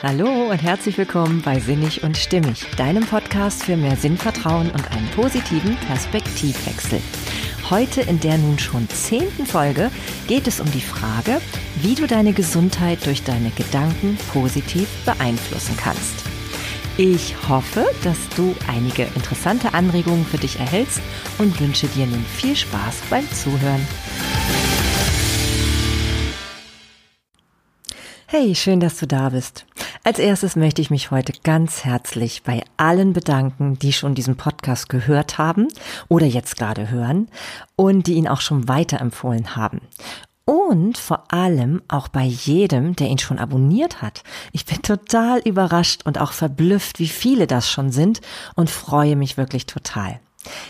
Hallo und herzlich willkommen bei Sinnig und Stimmig, deinem Podcast für mehr Sinnvertrauen und einen positiven Perspektivwechsel. Heute in der nun schon zehnten Folge geht es um die Frage, wie du deine Gesundheit durch deine Gedanken positiv beeinflussen kannst. Ich hoffe, dass du einige interessante Anregungen für dich erhältst und wünsche dir nun viel Spaß beim Zuhören. Hey, schön, dass du da bist. Als erstes möchte ich mich heute ganz herzlich bei allen bedanken, die schon diesen Podcast gehört haben oder jetzt gerade hören und die ihn auch schon weiterempfohlen haben. Und vor allem auch bei jedem, der ihn schon abonniert hat. Ich bin total überrascht und auch verblüfft, wie viele das schon sind und freue mich wirklich total.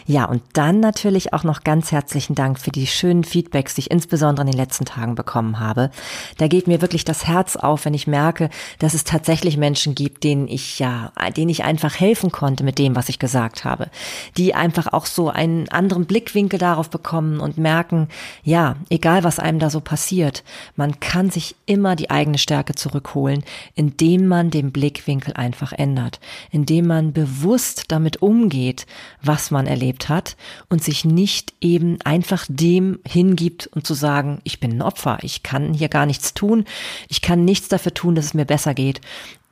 Ja, und dann natürlich auch noch ganz herzlichen Dank für die schönen Feedbacks, die ich insbesondere in den letzten Tagen bekommen habe. Da geht mir wirklich das Herz auf, wenn ich merke, dass es tatsächlich Menschen gibt, denen ich ja, denen ich einfach helfen konnte mit dem, was ich gesagt habe. Die einfach auch so einen anderen Blickwinkel darauf bekommen und merken, ja, egal was einem da so passiert, man kann sich immer die eigene Stärke zurückholen, indem man den Blickwinkel einfach ändert, indem man bewusst damit umgeht, was man erlebt hat und sich nicht eben einfach dem hingibt und zu sagen, ich bin ein Opfer, ich kann hier gar nichts tun, ich kann nichts dafür tun, dass es mir besser geht.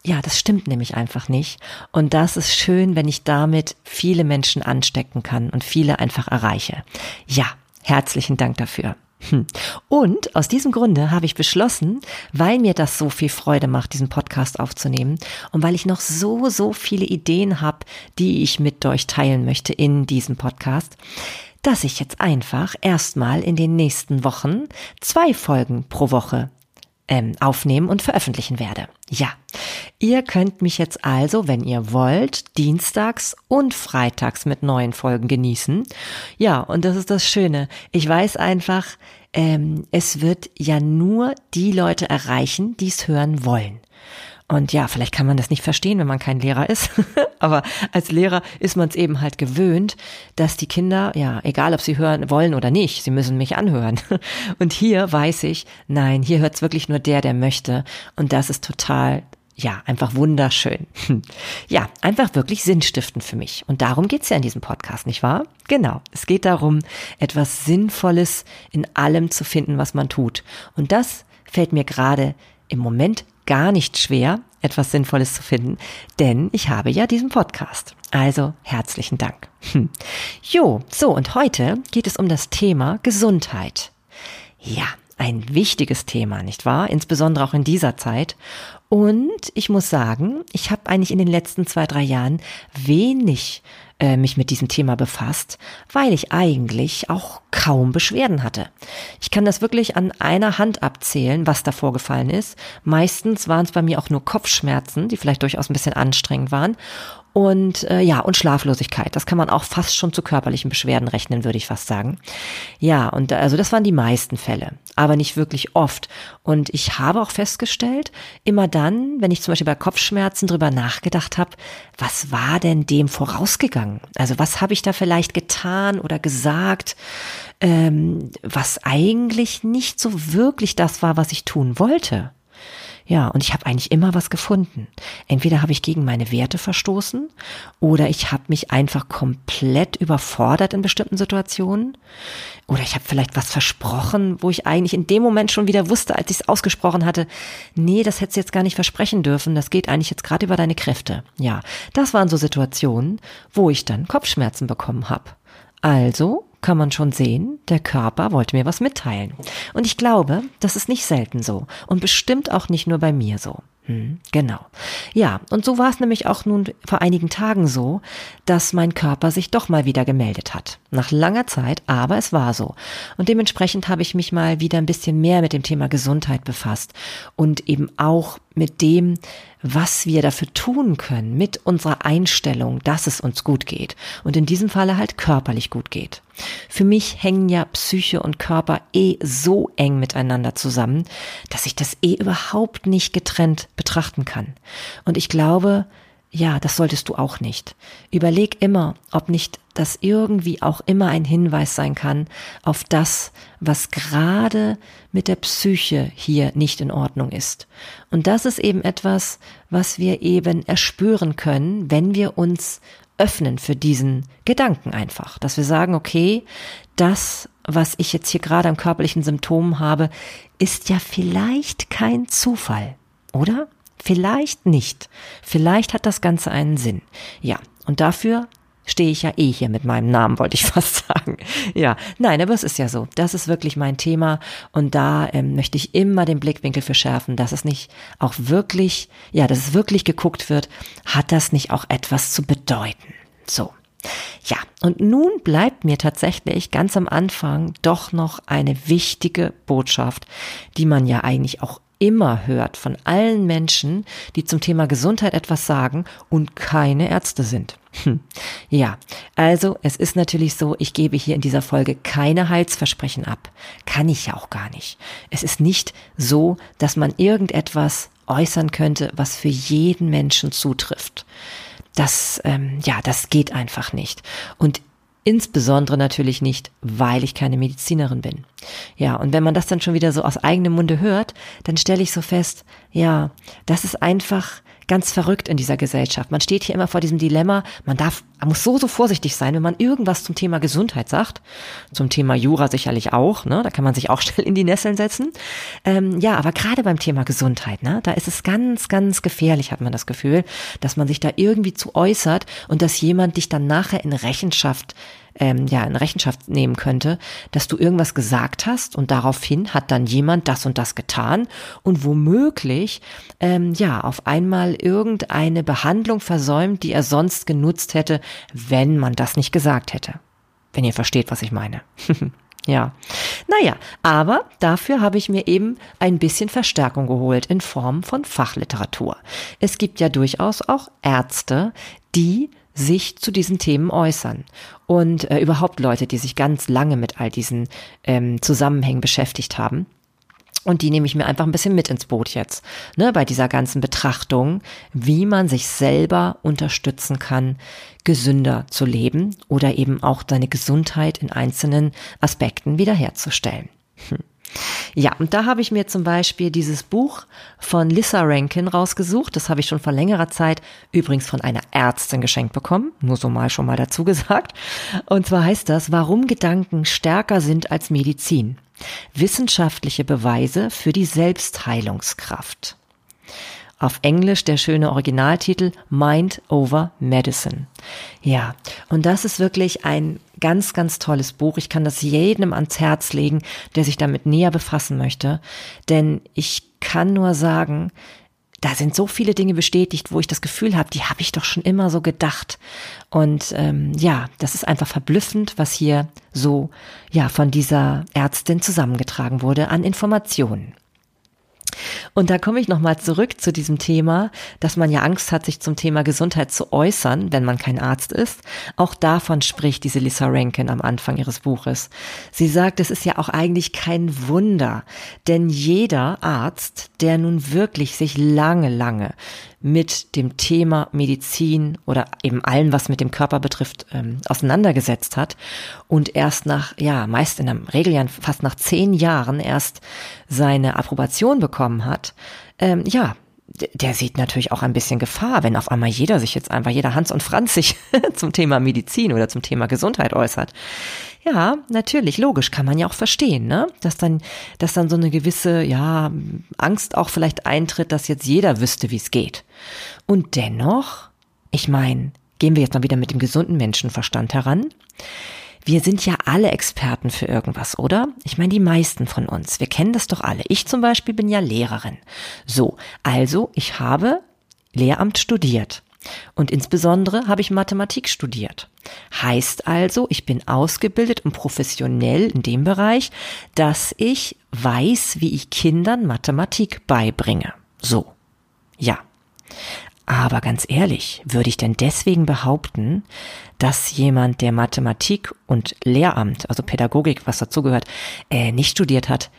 Ja, das stimmt nämlich einfach nicht. Und das ist schön, wenn ich damit viele Menschen anstecken kann und viele einfach erreiche. Ja, herzlichen Dank dafür. Hm. Und aus diesem Grunde habe ich beschlossen, weil mir das so viel Freude macht, diesen Podcast aufzunehmen und weil ich noch so, so viele Ideen habe, die ich mit euch teilen möchte in diesem Podcast, dass ich jetzt einfach erstmal in den nächsten Wochen zwei Folgen pro Woche ähm, aufnehmen und veröffentlichen werde. Ja, ihr könnt mich jetzt also, wenn ihr wollt, dienstags und freitags mit neuen Folgen genießen. Ja, und das ist das Schöne. Ich weiß einfach, ähm, es wird ja nur die Leute erreichen, die es hören wollen. Und ja, vielleicht kann man das nicht verstehen, wenn man kein Lehrer ist. Aber als Lehrer ist man es eben halt gewöhnt, dass die Kinder, ja, egal ob sie hören wollen oder nicht, sie müssen mich anhören. Und hier weiß ich, nein, hier hört es wirklich nur der, der möchte. Und das ist total ja, einfach wunderschön. Ja, einfach wirklich sinnstiftend für mich. Und darum geht's ja in diesem Podcast, nicht wahr? Genau. Es geht darum, etwas Sinnvolles in allem zu finden, was man tut. Und das fällt mir gerade im Moment gar nicht schwer, etwas Sinnvolles zu finden, denn ich habe ja diesen Podcast. Also herzlichen Dank. Hm. Jo, so und heute geht es um das Thema Gesundheit. Ja, ein wichtiges Thema, nicht wahr? Insbesondere auch in dieser Zeit. Und ich muss sagen, ich habe eigentlich in den letzten zwei, drei Jahren wenig äh, mich mit diesem Thema befasst, weil ich eigentlich auch kaum Beschwerden hatte. Ich kann das wirklich an einer Hand abzählen, was da vorgefallen ist. Meistens waren es bei mir auch nur Kopfschmerzen, die vielleicht durchaus ein bisschen anstrengend waren und äh, ja, und Schlaflosigkeit. Das kann man auch fast schon zu körperlichen Beschwerden rechnen, würde ich fast sagen. Ja, und also das waren die meisten Fälle, aber nicht wirklich oft. Und ich habe auch festgestellt, immer dann, wenn ich zum Beispiel bei Kopfschmerzen drüber nachgedacht habe, was war denn dem vorausgegangen? Also was habe ich da vielleicht getan oder gesagt, ähm, was eigentlich nicht so wirklich das war, was ich tun wollte? Ja, und ich habe eigentlich immer was gefunden. Entweder habe ich gegen meine Werte verstoßen oder ich habe mich einfach komplett überfordert in bestimmten Situationen oder ich habe vielleicht was versprochen, wo ich eigentlich in dem Moment schon wieder wusste, als ich es ausgesprochen hatte, nee, das hättest du jetzt gar nicht versprechen dürfen, das geht eigentlich jetzt gerade über deine Kräfte. Ja, das waren so Situationen, wo ich dann Kopfschmerzen bekommen habe. Also kann man schon sehen, der Körper wollte mir was mitteilen. Und ich glaube, das ist nicht selten so und bestimmt auch nicht nur bei mir so. Hm, genau. Ja, und so war es nämlich auch nun vor einigen Tagen so, dass mein Körper sich doch mal wieder gemeldet hat. Nach langer Zeit, aber es war so. Und dementsprechend habe ich mich mal wieder ein bisschen mehr mit dem Thema Gesundheit befasst und eben auch mit dem, was wir dafür tun können, mit unserer Einstellung, dass es uns gut geht und in diesem Falle halt körperlich gut geht. Für mich hängen ja Psyche und Körper eh so eng miteinander zusammen, dass ich das eh überhaupt nicht getrennt betrachten kann. Und ich glaube, ja, das solltest du auch nicht. Überleg immer, ob nicht das irgendwie auch immer ein Hinweis sein kann auf das, was gerade mit der Psyche hier nicht in Ordnung ist. Und das ist eben etwas, was wir eben erspüren können, wenn wir uns öffnen für diesen Gedanken einfach, dass wir sagen, okay, das, was ich jetzt hier gerade am körperlichen Symptom habe, ist ja vielleicht kein Zufall, oder? Vielleicht nicht. Vielleicht hat das Ganze einen Sinn. Ja, und dafür stehe ich ja eh hier mit meinem Namen, wollte ich fast sagen. Ja, nein, aber es ist ja so. Das ist wirklich mein Thema und da ähm, möchte ich immer den Blickwinkel verschärfen, dass es nicht auch wirklich, ja, dass es wirklich geguckt wird, hat das nicht auch etwas zu bedeuten. So. Ja, und nun bleibt mir tatsächlich ganz am Anfang doch noch eine wichtige Botschaft, die man ja eigentlich auch immer hört von allen Menschen, die zum Thema Gesundheit etwas sagen und keine Ärzte sind. Hm. Ja, also es ist natürlich so, ich gebe hier in dieser Folge keine Heilsversprechen ab. Kann ich ja auch gar nicht. Es ist nicht so, dass man irgendetwas äußern könnte, was für jeden Menschen zutrifft. Das, ähm, ja, das geht einfach nicht. Und Insbesondere natürlich nicht, weil ich keine Medizinerin bin. Ja, und wenn man das dann schon wieder so aus eigenem Munde hört, dann stelle ich so fest, ja, das ist einfach ganz verrückt in dieser Gesellschaft. Man steht hier immer vor diesem Dilemma, man darf, man muss so, so vorsichtig sein, wenn man irgendwas zum Thema Gesundheit sagt, zum Thema Jura sicherlich auch, ne, da kann man sich auch schnell in die Nesseln setzen. Ähm, ja, aber gerade beim Thema Gesundheit, ne, da ist es ganz, ganz gefährlich, hat man das Gefühl, dass man sich da irgendwie zu äußert und dass jemand dich dann nachher in Rechenschaft ähm, ja in Rechenschaft nehmen könnte, dass du irgendwas gesagt hast und daraufhin hat dann jemand das und das getan und womöglich ähm, ja auf einmal irgendeine Behandlung versäumt, die er sonst genutzt hätte, wenn man das nicht gesagt hätte. Wenn ihr versteht, was ich meine. Ja. Naja, aber dafür habe ich mir eben ein bisschen Verstärkung geholt in Form von Fachliteratur. Es gibt ja durchaus auch Ärzte, die sich zu diesen Themen äußern. Und äh, überhaupt Leute, die sich ganz lange mit all diesen ähm, Zusammenhängen beschäftigt haben. Und die nehme ich mir einfach ein bisschen mit ins Boot jetzt, ne, bei dieser ganzen Betrachtung, wie man sich selber unterstützen kann, gesünder zu leben oder eben auch seine Gesundheit in einzelnen Aspekten wiederherzustellen. Hm. Ja, und da habe ich mir zum Beispiel dieses Buch von Lissa Rankin rausgesucht. Das habe ich schon vor längerer Zeit übrigens von einer Ärztin geschenkt bekommen. Nur so mal schon mal dazu gesagt. Und zwar heißt das, warum Gedanken stärker sind als Medizin. Wissenschaftliche Beweise für die Selbstheilungskraft. Auf Englisch der schöne Originaltitel Mind over Medicine. Ja, und das ist wirklich ein ganz, ganz tolles Buch. Ich kann das jedem ans Herz legen, der sich damit näher befassen möchte. Denn ich kann nur sagen, da sind so viele Dinge bestätigt, wo ich das Gefühl habe, die habe ich doch schon immer so gedacht. Und ähm, ja, das ist einfach verblüffend, was hier so ja von dieser Ärztin zusammengetragen wurde an Informationen. Und da komme ich nochmal zurück zu diesem Thema, dass man ja Angst hat, sich zum Thema Gesundheit zu äußern, wenn man kein Arzt ist. Auch davon spricht diese Lisa Rankin am Anfang ihres Buches. Sie sagt, es ist ja auch eigentlich kein Wunder, denn jeder Arzt, der nun wirklich sich lange, lange mit dem Thema Medizin oder eben allem, was mit dem Körper betrifft, ähm, auseinandergesetzt hat und erst nach, ja, meist in der Regel ja fast nach zehn Jahren erst seine Approbation bekommen hat, ähm, ja, der sieht natürlich auch ein bisschen Gefahr, wenn auf einmal jeder sich jetzt einfach, jeder Hans und Franz sich zum Thema Medizin oder zum Thema Gesundheit äußert. Ja, natürlich, logisch, kann man ja auch verstehen, ne? Dass dann, dass dann so eine gewisse, ja, Angst auch vielleicht eintritt, dass jetzt jeder wüsste, wie es geht. Und dennoch, ich meine, gehen wir jetzt mal wieder mit dem gesunden Menschenverstand heran. Wir sind ja alle Experten für irgendwas, oder? Ich meine, die meisten von uns. Wir kennen das doch alle. Ich zum Beispiel bin ja Lehrerin. So, also ich habe Lehramt studiert. Und insbesondere habe ich Mathematik studiert. Heißt also, ich bin ausgebildet und professionell in dem Bereich, dass ich weiß, wie ich Kindern Mathematik beibringe. So. Ja. Aber ganz ehrlich, würde ich denn deswegen behaupten, dass jemand, der Mathematik und Lehramt, also Pädagogik, was dazugehört, äh, nicht studiert hat,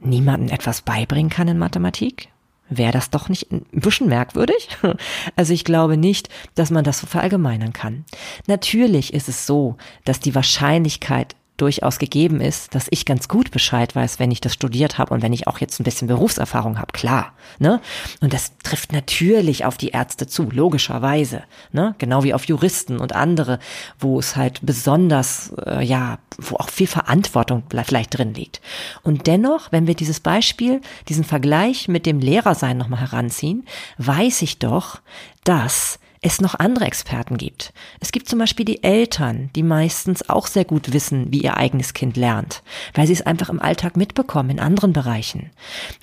niemandem etwas beibringen kann in Mathematik? Wäre das doch nicht ein bisschen merkwürdig? Also ich glaube nicht, dass man das so verallgemeinern kann. Natürlich ist es so, dass die Wahrscheinlichkeit durchaus gegeben ist, dass ich ganz gut Bescheid weiß, wenn ich das studiert habe und wenn ich auch jetzt ein bisschen Berufserfahrung habe, klar. Ne? Und das trifft natürlich auf die Ärzte zu, logischerweise. Ne? Genau wie auf Juristen und andere, wo es halt besonders, äh, ja, wo auch viel Verantwortung vielleicht drin liegt. Und dennoch, wenn wir dieses Beispiel, diesen Vergleich mit dem Lehrersein nochmal heranziehen, weiß ich doch, dass es noch andere Experten gibt. Es gibt zum Beispiel die Eltern, die meistens auch sehr gut wissen, wie ihr eigenes Kind lernt, weil sie es einfach im Alltag mitbekommen in anderen Bereichen.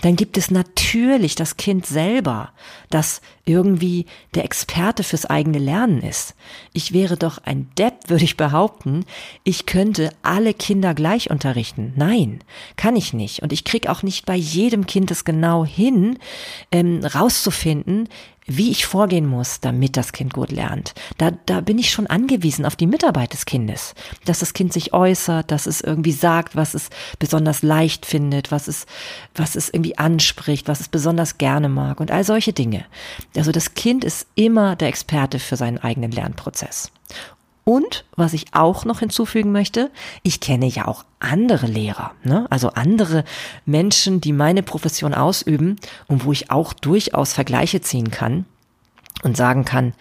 Dann gibt es natürlich das Kind selber, das irgendwie der Experte fürs eigene Lernen ist. Ich wäre doch ein Depp, würde ich behaupten, ich könnte alle Kinder gleich unterrichten. Nein, kann ich nicht. Und ich krieg auch nicht bei jedem Kind es genau hin, ähm, rauszufinden, wie ich vorgehen muss, damit das Kind gut lernt. Da, da bin ich schon angewiesen auf die Mitarbeit des Kindes, dass das Kind sich äußert, dass es irgendwie sagt, was es besonders leicht findet, was es, was es irgendwie anspricht, was es besonders gerne mag und all solche Dinge. Also das Kind ist immer der Experte für seinen eigenen Lernprozess. Und was ich auch noch hinzufügen möchte, ich kenne ja auch andere Lehrer, ne? also andere Menschen, die meine Profession ausüben und wo ich auch durchaus Vergleiche ziehen kann und sagen kann,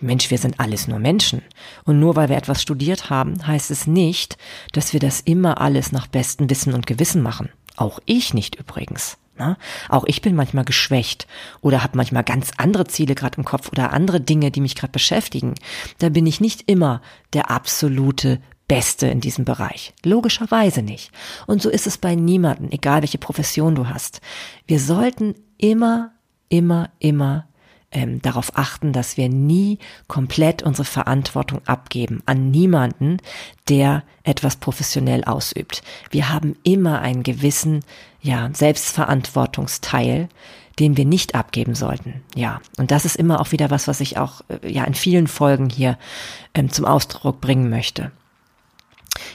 Mensch, wir sind alles nur Menschen. Und nur weil wir etwas studiert haben, heißt es nicht, dass wir das immer alles nach bestem Wissen und Gewissen machen. Auch ich nicht übrigens. Ne? Auch ich bin manchmal geschwächt oder habe manchmal ganz andere Ziele gerade im Kopf oder andere Dinge, die mich gerade beschäftigen. Da bin ich nicht immer der absolute Beste in diesem Bereich. Logischerweise nicht. Und so ist es bei niemanden, egal welche Profession du hast. Wir sollten immer, immer, immer ähm, darauf achten, dass wir nie komplett unsere Verantwortung abgeben an niemanden, der etwas professionell ausübt. Wir haben immer einen gewissen, ja, Selbstverantwortungsteil, den wir nicht abgeben sollten. Ja, und das ist immer auch wieder was, was ich auch äh, ja in vielen Folgen hier ähm, zum Ausdruck bringen möchte.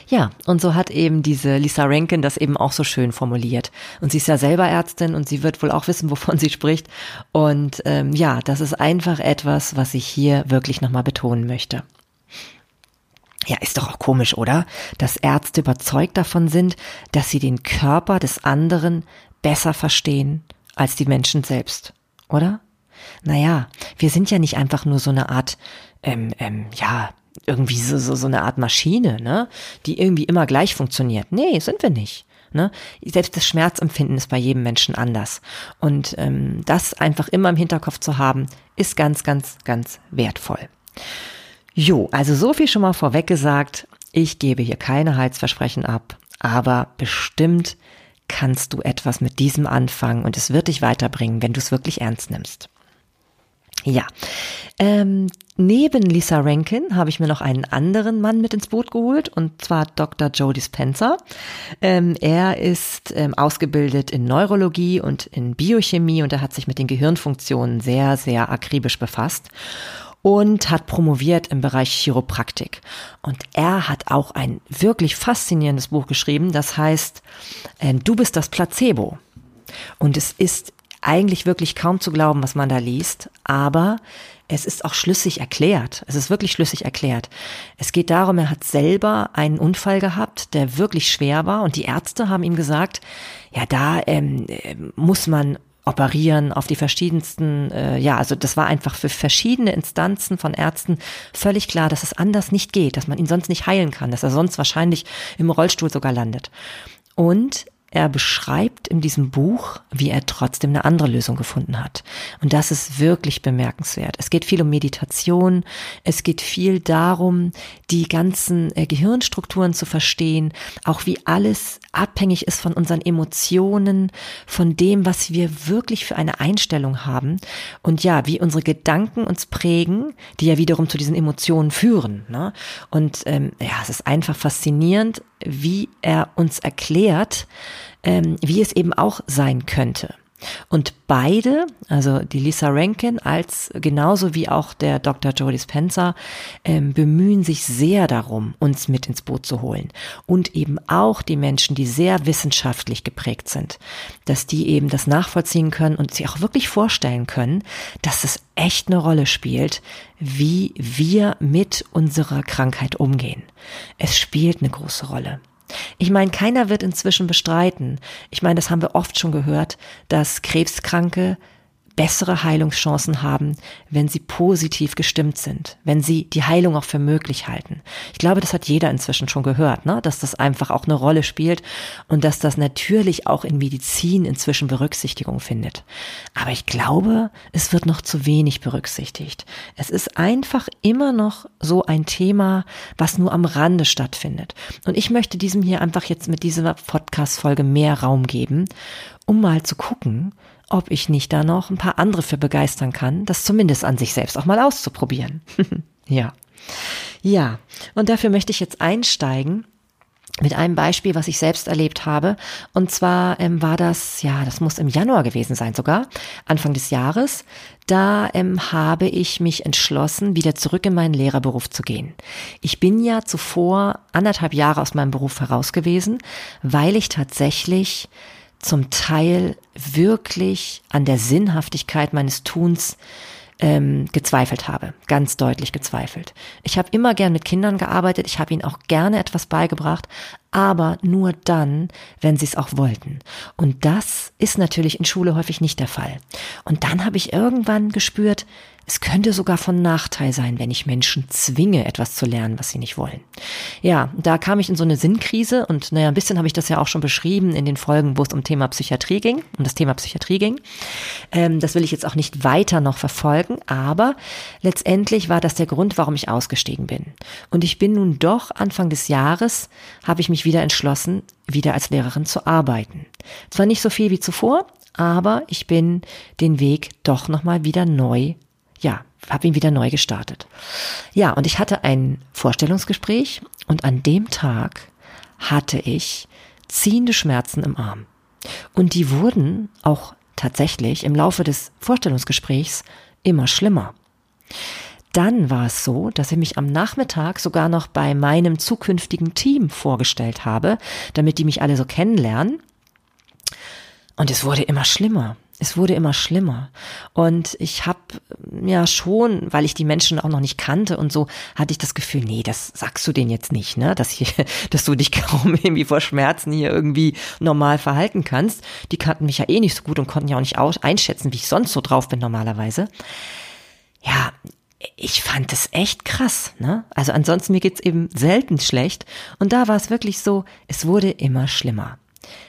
Ja, und so hat eben diese Lisa Rankin das eben auch so schön formuliert. Und sie ist ja selber Ärztin und sie wird wohl auch wissen, wovon sie spricht. Und ähm, ja, das ist einfach etwas, was ich hier wirklich nochmal betonen möchte. Ja, ist doch auch komisch, oder? Dass Ärzte überzeugt davon sind, dass sie den Körper des anderen besser verstehen als die Menschen selbst, oder? Naja, wir sind ja nicht einfach nur so eine Art, ähm, ähm, ja, irgendwie so, so, so eine Art Maschine, ne, die irgendwie immer gleich funktioniert. Nee, sind wir nicht. Ne? Selbst das Schmerzempfinden ist bei jedem Menschen anders. Und ähm, das einfach immer im Hinterkopf zu haben, ist ganz, ganz, ganz wertvoll. Jo, also so viel schon mal vorweg gesagt. Ich gebe hier keine Heizversprechen ab, aber bestimmt kannst du etwas mit diesem anfangen und es wird dich weiterbringen, wenn du es wirklich ernst nimmst. Ja, ähm, neben Lisa Rankin habe ich mir noch einen anderen Mann mit ins Boot geholt und zwar Dr. Joe Dispenza. Ähm, er ist ähm, ausgebildet in Neurologie und in Biochemie und er hat sich mit den Gehirnfunktionen sehr, sehr akribisch befasst und hat promoviert im Bereich Chiropraktik. Und er hat auch ein wirklich faszinierendes Buch geschrieben, das heißt ähm, Du bist das Placebo. Und es ist eigentlich wirklich kaum zu glauben, was man da liest, aber es ist auch schlüssig erklärt. Es ist wirklich schlüssig erklärt. Es geht darum, er hat selber einen Unfall gehabt, der wirklich schwer war und die Ärzte haben ihm gesagt, ja, da ähm, muss man operieren auf die verschiedensten, äh, ja, also das war einfach für verschiedene Instanzen von Ärzten völlig klar, dass es anders nicht geht, dass man ihn sonst nicht heilen kann, dass er sonst wahrscheinlich im Rollstuhl sogar landet. Und er beschreibt in diesem Buch, wie er trotzdem eine andere Lösung gefunden hat. Und das ist wirklich bemerkenswert. Es geht viel um Meditation. Es geht viel darum, die ganzen äh, Gehirnstrukturen zu verstehen. Auch wie alles abhängig ist von unseren Emotionen, von dem, was wir wirklich für eine Einstellung haben. Und ja, wie unsere Gedanken uns prägen, die ja wiederum zu diesen Emotionen führen. Ne? Und ähm, ja, es ist einfach faszinierend, wie er uns erklärt, ähm, wie es eben auch sein könnte. Und beide, also die Lisa Rankin als genauso wie auch der Dr. Jody Spencer, ähm, bemühen sich sehr darum, uns mit ins Boot zu holen. Und eben auch die Menschen, die sehr wissenschaftlich geprägt sind, dass die eben das nachvollziehen können und sich auch wirklich vorstellen können, dass es echt eine Rolle spielt, wie wir mit unserer Krankheit umgehen. Es spielt eine große Rolle. Ich meine, keiner wird inzwischen bestreiten. Ich meine, das haben wir oft schon gehört, dass Krebskranke bessere Heilungschancen haben, wenn sie positiv gestimmt sind, wenn sie die Heilung auch für möglich halten. Ich glaube, das hat jeder inzwischen schon gehört, ne? dass das einfach auch eine Rolle spielt und dass das natürlich auch in Medizin inzwischen Berücksichtigung findet. Aber ich glaube, es wird noch zu wenig berücksichtigt. Es ist einfach immer noch so ein Thema, was nur am Rande stattfindet. Und ich möchte diesem hier einfach jetzt mit dieser Podcast-Folge mehr Raum geben, um mal zu gucken, ob ich nicht da noch ein paar andere für begeistern kann, das zumindest an sich selbst auch mal auszuprobieren. ja. Ja, und dafür möchte ich jetzt einsteigen mit einem Beispiel, was ich selbst erlebt habe. Und zwar ähm, war das, ja, das muss im Januar gewesen sein sogar, Anfang des Jahres. Da ähm, habe ich mich entschlossen, wieder zurück in meinen Lehrerberuf zu gehen. Ich bin ja zuvor anderthalb Jahre aus meinem Beruf heraus gewesen, weil ich tatsächlich zum Teil wirklich an der Sinnhaftigkeit meines Tuns ähm, gezweifelt habe, ganz deutlich gezweifelt. Ich habe immer gern mit Kindern gearbeitet, ich habe ihnen auch gerne etwas beigebracht, aber nur dann, wenn sie es auch wollten. Und das ist natürlich in Schule häufig nicht der Fall. Und dann habe ich irgendwann gespürt, es könnte sogar von Nachteil sein, wenn ich Menschen zwinge, etwas zu lernen, was sie nicht wollen. Ja, da kam ich in so eine Sinnkrise und naja, ein bisschen habe ich das ja auch schon beschrieben in den Folgen, wo es um Thema Psychiatrie ging, um das Thema Psychiatrie ging. Ähm, das will ich jetzt auch nicht weiter noch verfolgen, aber letztendlich war das der Grund, warum ich ausgestiegen bin. Und ich bin nun doch Anfang des Jahres, habe ich mich wieder entschlossen, wieder als Lehrerin zu arbeiten. Zwar nicht so viel wie zuvor, aber ich bin den Weg doch nochmal wieder neu ja, habe ihn wieder neu gestartet. Ja, und ich hatte ein Vorstellungsgespräch und an dem Tag hatte ich ziehende Schmerzen im Arm. Und die wurden auch tatsächlich im Laufe des Vorstellungsgesprächs immer schlimmer. Dann war es so, dass ich mich am Nachmittag sogar noch bei meinem zukünftigen Team vorgestellt habe, damit die mich alle so kennenlernen. Und es wurde immer schlimmer es wurde immer schlimmer. Und ich habe ja schon, weil ich die Menschen auch noch nicht kannte und so, hatte ich das Gefühl, nee, das sagst du denen jetzt nicht, ne? Dass, hier, dass du dich kaum irgendwie vor Schmerzen hier irgendwie normal verhalten kannst. Die kannten mich ja eh nicht so gut und konnten ja auch nicht einschätzen, wie ich sonst so drauf bin normalerweise. Ja, ich fand es echt krass, ne? Also ansonsten mir geht's eben selten schlecht. Und da war es wirklich so, es wurde immer schlimmer.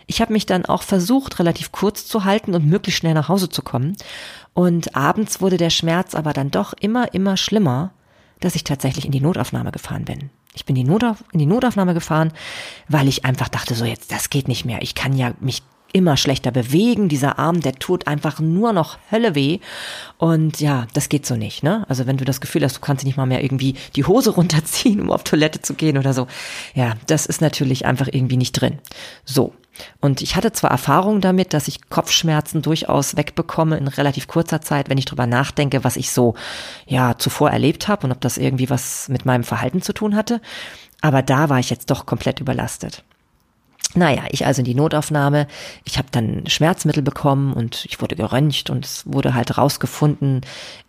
Ich habe mich dann auch versucht, relativ kurz zu halten und möglichst schnell nach Hause zu kommen. Und abends wurde der Schmerz aber dann doch immer, immer schlimmer, dass ich tatsächlich in die Notaufnahme gefahren bin. Ich bin die Notauf in die Notaufnahme gefahren, weil ich einfach dachte, so jetzt, das geht nicht mehr. Ich kann ja mich immer schlechter bewegen. Dieser Arm, der tut einfach nur noch Hölle weh. Und ja, das geht so nicht, ne? Also wenn du das Gefühl hast, du kannst nicht mal mehr irgendwie die Hose runterziehen, um auf Toilette zu gehen oder so. Ja, das ist natürlich einfach irgendwie nicht drin. So. Und ich hatte zwar Erfahrung damit, dass ich Kopfschmerzen durchaus wegbekomme in relativ kurzer Zeit, wenn ich drüber nachdenke, was ich so, ja, zuvor erlebt habe und ob das irgendwie was mit meinem Verhalten zu tun hatte. Aber da war ich jetzt doch komplett überlastet. Naja, ich also in die Notaufnahme. Ich habe dann Schmerzmittel bekommen und ich wurde geröntgt und es wurde halt rausgefunden,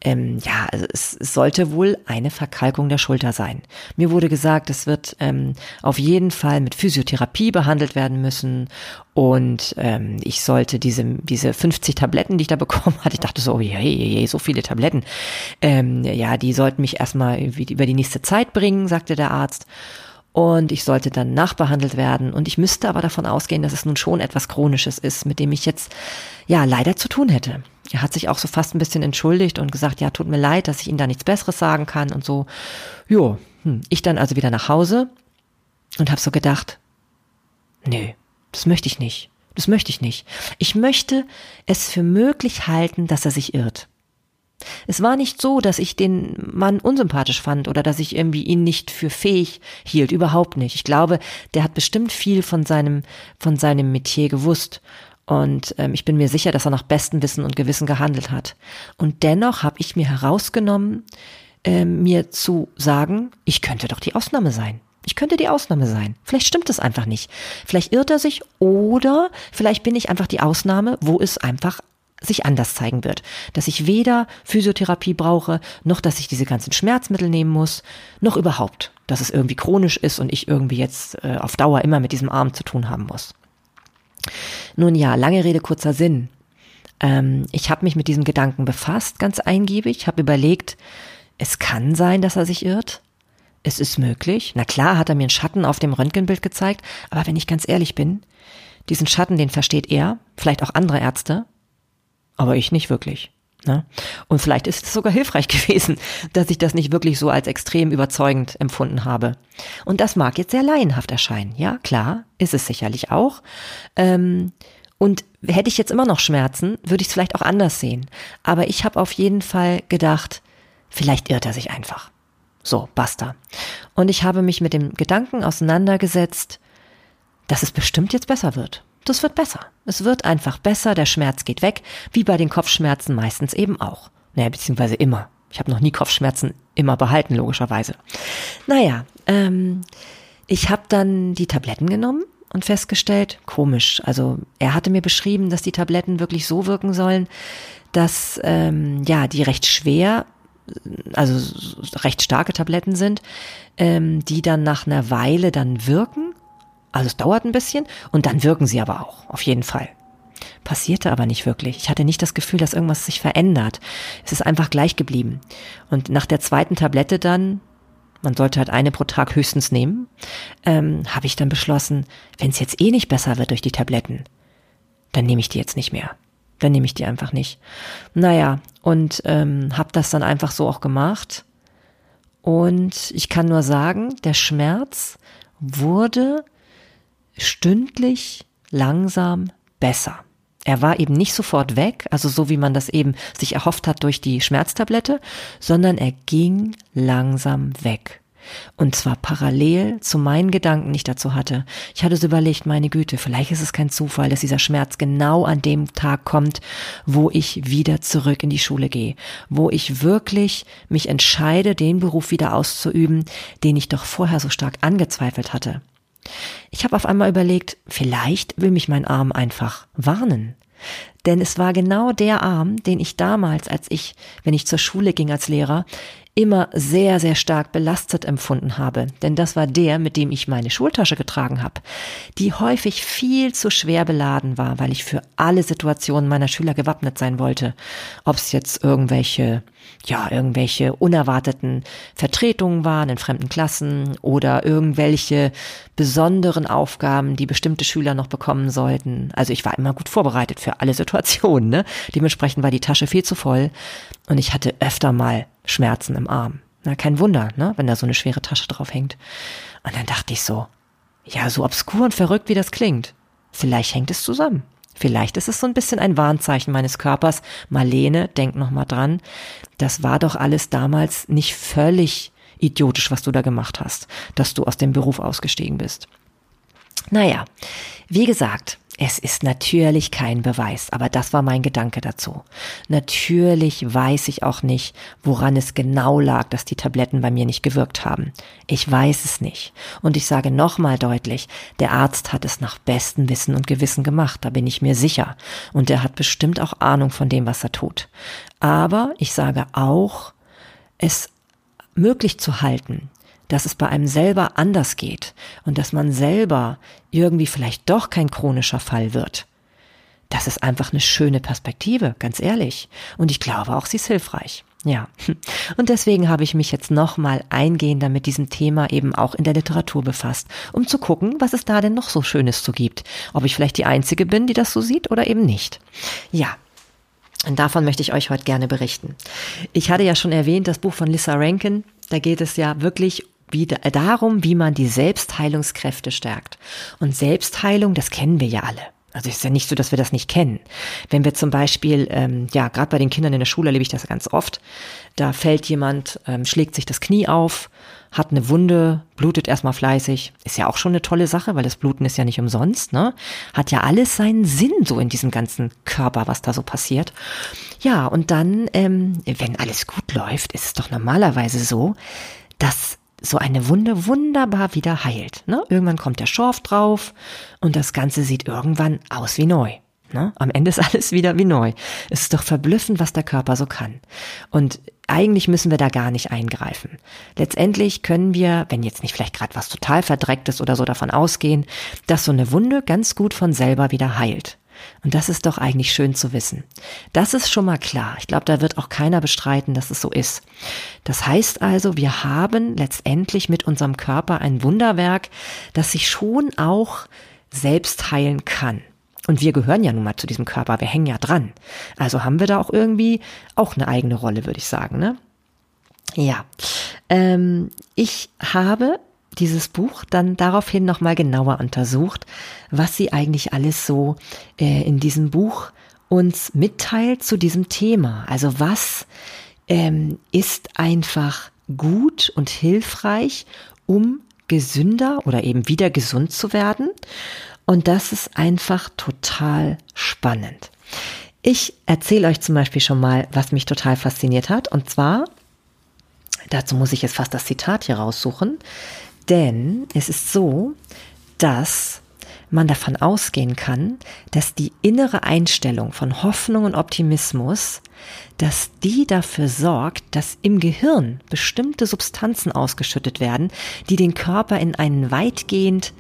ähm, ja, also es, sollte wohl eine Verkalkung der Schulter sein. Mir wurde gesagt, es wird ähm, auf jeden Fall mit Physiotherapie behandelt werden müssen und ähm, ich sollte diese, diese 50 Tabletten, die ich da bekommen hatte, ich dachte so, oh je, je, je, so viele Tabletten, ähm, ja, die sollten mich erstmal über die nächste Zeit bringen, sagte der Arzt und ich sollte dann nachbehandelt werden. Und ich müsste aber davon ausgehen, dass es nun schon etwas Chronisches ist, mit dem ich jetzt ja leider zu tun hätte. Er hat sich auch so fast ein bisschen entschuldigt und gesagt, ja, tut mir leid, dass ich Ihnen da nichts Besseres sagen kann und so. Jo, hm. ich dann also wieder nach Hause und habe so gedacht, nö, das möchte ich nicht. Das möchte ich nicht. Ich möchte es für möglich halten, dass er sich irrt. Es war nicht so, dass ich den Mann unsympathisch fand oder dass ich irgendwie ihn nicht für fähig hielt, überhaupt nicht. Ich glaube, der hat bestimmt viel von seinem, von seinem Metier gewusst. Und ähm, ich bin mir sicher, dass er nach bestem Wissen und Gewissen gehandelt hat. Und dennoch habe ich mir herausgenommen, äh, mir zu sagen, ich könnte doch die Ausnahme sein. Ich könnte die Ausnahme sein. Vielleicht stimmt es einfach nicht. Vielleicht irrt er sich oder vielleicht bin ich einfach die Ausnahme, wo es einfach sich anders zeigen wird. Dass ich weder Physiotherapie brauche, noch dass ich diese ganzen Schmerzmittel nehmen muss, noch überhaupt, dass es irgendwie chronisch ist und ich irgendwie jetzt äh, auf Dauer immer mit diesem Arm zu tun haben muss. Nun ja, lange Rede, kurzer Sinn. Ähm, ich habe mich mit diesem Gedanken befasst, ganz eingiebig, habe überlegt, es kann sein, dass er sich irrt. Es ist möglich. Na klar hat er mir einen Schatten auf dem Röntgenbild gezeigt, aber wenn ich ganz ehrlich bin, diesen Schatten, den versteht er, vielleicht auch andere Ärzte, aber ich nicht wirklich. Ne? Und vielleicht ist es sogar hilfreich gewesen, dass ich das nicht wirklich so als extrem überzeugend empfunden habe. Und das mag jetzt sehr laienhaft erscheinen. Ja, klar, ist es sicherlich auch. Ähm, und hätte ich jetzt immer noch Schmerzen, würde ich es vielleicht auch anders sehen. Aber ich habe auf jeden Fall gedacht, vielleicht irrt er sich einfach. So, basta. Und ich habe mich mit dem Gedanken auseinandergesetzt, dass es bestimmt jetzt besser wird. Das wird besser. Es wird einfach besser, der Schmerz geht weg, wie bei den Kopfschmerzen meistens eben auch. Naja, beziehungsweise immer. Ich habe noch nie Kopfschmerzen immer behalten, logischerweise. Naja, ähm, ich habe dann die Tabletten genommen und festgestellt, komisch. Also er hatte mir beschrieben, dass die Tabletten wirklich so wirken sollen, dass ähm, ja die recht schwer also recht starke Tabletten sind, ähm, die dann nach einer Weile dann wirken. Also es dauert ein bisschen und dann wirken sie aber auch, auf jeden Fall. Passierte aber nicht wirklich. Ich hatte nicht das Gefühl, dass irgendwas sich verändert. Es ist einfach gleich geblieben. Und nach der zweiten Tablette dann, man sollte halt eine pro Tag höchstens nehmen, ähm, habe ich dann beschlossen, wenn es jetzt eh nicht besser wird durch die Tabletten, dann nehme ich die jetzt nicht mehr dann nehme ich die einfach nicht. Naja, und ähm, habe das dann einfach so auch gemacht. Und ich kann nur sagen, der Schmerz wurde stündlich langsam besser. Er war eben nicht sofort weg, also so wie man das eben sich erhofft hat durch die Schmerztablette, sondern er ging langsam weg. Und zwar parallel zu meinen Gedanken, die ich dazu hatte. Ich hatte so überlegt, meine Güte, vielleicht ist es kein Zufall, dass dieser Schmerz genau an dem Tag kommt, wo ich wieder zurück in die Schule gehe, wo ich wirklich mich entscheide, den Beruf wieder auszuüben, den ich doch vorher so stark angezweifelt hatte. Ich habe auf einmal überlegt, vielleicht will mich mein Arm einfach warnen. Denn es war genau der Arm, den ich damals, als ich, wenn ich zur Schule ging als Lehrer, immer sehr, sehr stark belastet empfunden habe. Denn das war der, mit dem ich meine Schultasche getragen habe, die häufig viel zu schwer beladen war, weil ich für alle Situationen meiner Schüler gewappnet sein wollte. Ob es jetzt irgendwelche, ja, irgendwelche unerwarteten Vertretungen waren in fremden Klassen oder irgendwelche besonderen Aufgaben, die bestimmte Schüler noch bekommen sollten. Also ich war immer gut vorbereitet für alle Situationen. Ne? Dementsprechend war die Tasche viel zu voll und ich hatte öfter mal Schmerzen im Arm. Na, kein Wunder, ne, wenn da so eine schwere Tasche drauf hängt. Und dann dachte ich so, ja, so obskur und verrückt, wie das klingt. Vielleicht hängt es zusammen. Vielleicht ist es so ein bisschen ein Warnzeichen meines Körpers. Marlene, denk noch mal dran. Das war doch alles damals nicht völlig idiotisch, was du da gemacht hast, dass du aus dem Beruf ausgestiegen bist. Naja, wie gesagt, es ist natürlich kein Beweis, aber das war mein Gedanke dazu. Natürlich weiß ich auch nicht, woran es genau lag, dass die Tabletten bei mir nicht gewirkt haben. Ich weiß es nicht. Und ich sage nochmal deutlich, der Arzt hat es nach bestem Wissen und Gewissen gemacht, da bin ich mir sicher. Und er hat bestimmt auch Ahnung von dem, was er tut. Aber ich sage auch, es möglich zu halten, dass es bei einem selber anders geht und dass man selber irgendwie vielleicht doch kein chronischer Fall wird. Das ist einfach eine schöne Perspektive, ganz ehrlich. Und ich glaube auch, sie ist hilfreich. Ja. Und deswegen habe ich mich jetzt nochmal eingehender mit diesem Thema eben auch in der Literatur befasst, um zu gucken, was es da denn noch so Schönes zu gibt. Ob ich vielleicht die Einzige bin, die das so sieht oder eben nicht. Ja. Und davon möchte ich euch heute gerne berichten. Ich hatte ja schon erwähnt, das Buch von Lissa Rankin, da geht es ja wirklich wie, darum, wie man die Selbstheilungskräfte stärkt. Und Selbstheilung, das kennen wir ja alle. Also es ist ja nicht so, dass wir das nicht kennen. Wenn wir zum Beispiel, ähm, ja, gerade bei den Kindern in der Schule erlebe ich das ganz oft, da fällt jemand, ähm, schlägt sich das Knie auf, hat eine Wunde, blutet erstmal fleißig, ist ja auch schon eine tolle Sache, weil das Bluten ist ja nicht umsonst, ne? Hat ja alles seinen Sinn so in diesem ganzen Körper, was da so passiert. Ja, und dann, ähm, wenn alles gut läuft, ist es doch normalerweise so, dass so eine Wunde wunderbar wieder heilt. Ne? Irgendwann kommt der Schorf drauf und das Ganze sieht irgendwann aus wie neu. Ne? Am Ende ist alles wieder wie neu. Es ist doch verblüffend, was der Körper so kann. Und eigentlich müssen wir da gar nicht eingreifen. Letztendlich können wir, wenn jetzt nicht vielleicht gerade was total verdrecktes oder so davon ausgehen, dass so eine Wunde ganz gut von selber wieder heilt. Und das ist doch eigentlich schön zu wissen. Das ist schon mal klar. Ich glaube, da wird auch keiner bestreiten, dass es so ist. Das heißt also, wir haben letztendlich mit unserem Körper ein Wunderwerk, das sich schon auch selbst heilen kann. Und wir gehören ja nun mal zu diesem Körper, wir hängen ja dran. Also haben wir da auch irgendwie auch eine eigene Rolle, würde ich sagen, ne? Ja, ähm, ich habe dieses Buch dann daraufhin nochmal genauer untersucht, was sie eigentlich alles so äh, in diesem Buch uns mitteilt zu diesem Thema. Also was ähm, ist einfach gut und hilfreich, um gesünder oder eben wieder gesund zu werden. Und das ist einfach total spannend. Ich erzähle euch zum Beispiel schon mal, was mich total fasziniert hat. Und zwar, dazu muss ich jetzt fast das Zitat hier raussuchen. Denn es ist so, dass man davon ausgehen kann, dass die innere Einstellung von Hoffnung und Optimismus, dass die dafür sorgt, dass im Gehirn bestimmte Substanzen ausgeschüttet werden, die den Körper in einen weitgehend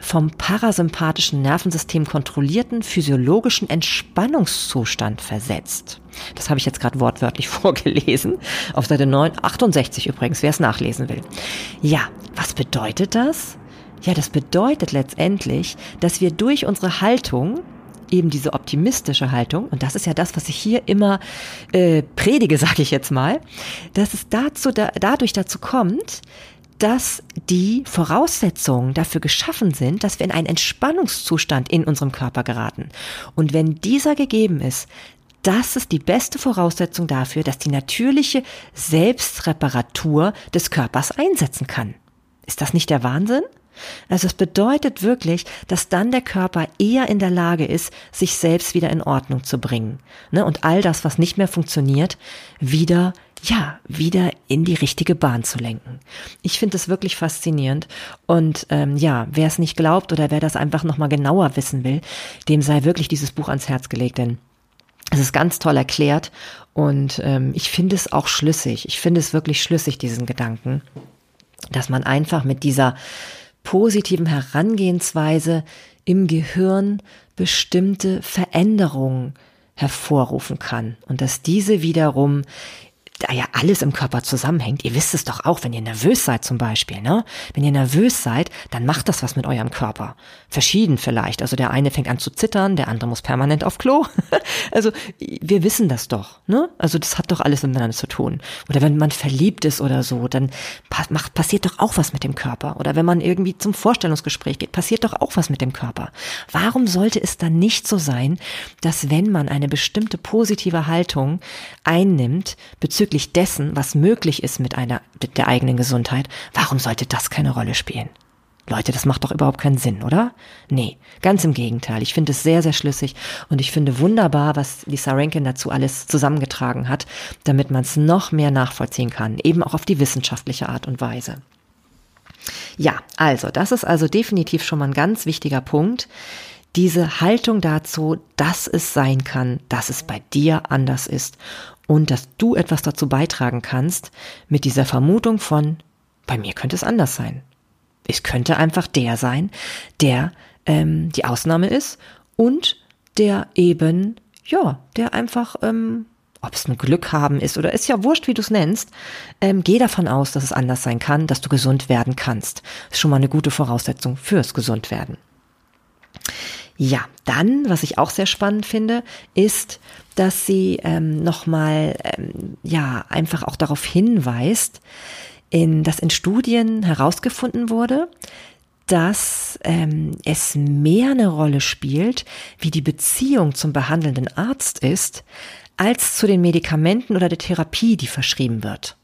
vom parasympathischen Nervensystem kontrollierten physiologischen Entspannungszustand versetzt. Das habe ich jetzt gerade wortwörtlich vorgelesen. Auf Seite 9, 68 übrigens, wer es nachlesen will. Ja, was bedeutet das? Ja, das bedeutet letztendlich, dass wir durch unsere Haltung, eben diese optimistische Haltung, und das ist ja das, was ich hier immer äh, predige, sage ich jetzt mal, dass es dazu, da, dadurch dazu kommt, dass die Voraussetzungen dafür geschaffen sind, dass wir in einen Entspannungszustand in unserem Körper geraten. Und wenn dieser gegeben ist, das ist die beste Voraussetzung dafür, dass die natürliche Selbstreparatur des Körpers einsetzen kann. Ist das nicht der Wahnsinn? Also es bedeutet wirklich, dass dann der Körper eher in der Lage ist, sich selbst wieder in Ordnung zu bringen. Ne? Und all das, was nicht mehr funktioniert, wieder, ja, wieder in die richtige Bahn zu lenken. Ich finde es wirklich faszinierend. Und ähm, ja, wer es nicht glaubt oder wer das einfach nochmal genauer wissen will, dem sei wirklich dieses Buch ans Herz gelegt, denn es ist ganz toll erklärt und ähm, ich finde es auch schlüssig. Ich finde es wirklich schlüssig, diesen Gedanken dass man einfach mit dieser positiven Herangehensweise im Gehirn bestimmte Veränderungen hervorrufen kann und dass diese wiederum da ja alles im Körper zusammenhängt. Ihr wisst es doch auch, wenn ihr nervös seid zum Beispiel, ne? Wenn ihr nervös seid, dann macht das was mit eurem Körper. Verschieden vielleicht. Also der eine fängt an zu zittern, der andere muss permanent auf Klo. also wir wissen das doch, ne? Also das hat doch alles miteinander zu tun. Oder wenn man verliebt ist oder so, dann macht, passiert doch auch was mit dem Körper. Oder wenn man irgendwie zum Vorstellungsgespräch geht, passiert doch auch was mit dem Körper. Warum sollte es dann nicht so sein, dass wenn man eine bestimmte positive Haltung einnimmt bezüglich bezüglich dessen, was möglich ist mit einer, mit der eigenen Gesundheit, warum sollte das keine Rolle spielen? Leute, das macht doch überhaupt keinen Sinn, oder? Nee, ganz im Gegenteil. Ich finde es sehr, sehr schlüssig und ich finde wunderbar, was Lisa Rankin dazu alles zusammengetragen hat, damit man es noch mehr nachvollziehen kann, eben auch auf die wissenschaftliche Art und Weise. Ja, also, das ist also definitiv schon mal ein ganz wichtiger Punkt. Diese Haltung dazu, dass es sein kann, dass es bei dir anders ist und dass du etwas dazu beitragen kannst mit dieser Vermutung von, bei mir könnte es anders sein. Es könnte einfach der sein, der ähm, die Ausnahme ist und der eben, ja, der einfach, ähm, ob es ein Glück haben ist oder ist ja wurscht, wie du es nennst, ähm, geh davon aus, dass es anders sein kann, dass du gesund werden kannst. Ist schon mal eine gute Voraussetzung fürs Gesundwerden. Ja, dann, was ich auch sehr spannend finde, ist, dass sie ähm, nochmal, ähm, ja, einfach auch darauf hinweist, in, dass in Studien herausgefunden wurde, dass ähm, es mehr eine Rolle spielt, wie die Beziehung zum behandelnden Arzt ist, als zu den Medikamenten oder der Therapie, die verschrieben wird.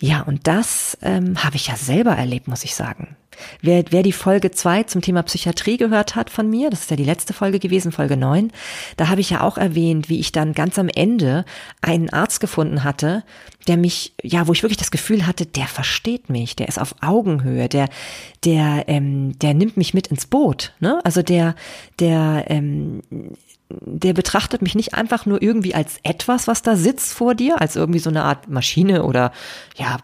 Ja, und das ähm, habe ich ja selber erlebt, muss ich sagen. Wer, wer die Folge zwei zum Thema Psychiatrie gehört hat von mir, das ist ja die letzte Folge gewesen, Folge neun, da habe ich ja auch erwähnt, wie ich dann ganz am Ende einen Arzt gefunden hatte, der mich, ja, wo ich wirklich das Gefühl hatte, der versteht mich, der ist auf Augenhöhe, der, der, ähm, der nimmt mich mit ins Boot, ne? Also der, der, ähm, der betrachtet mich nicht einfach nur irgendwie als etwas, was da sitzt vor dir, als irgendwie so eine Art Maschine oder ja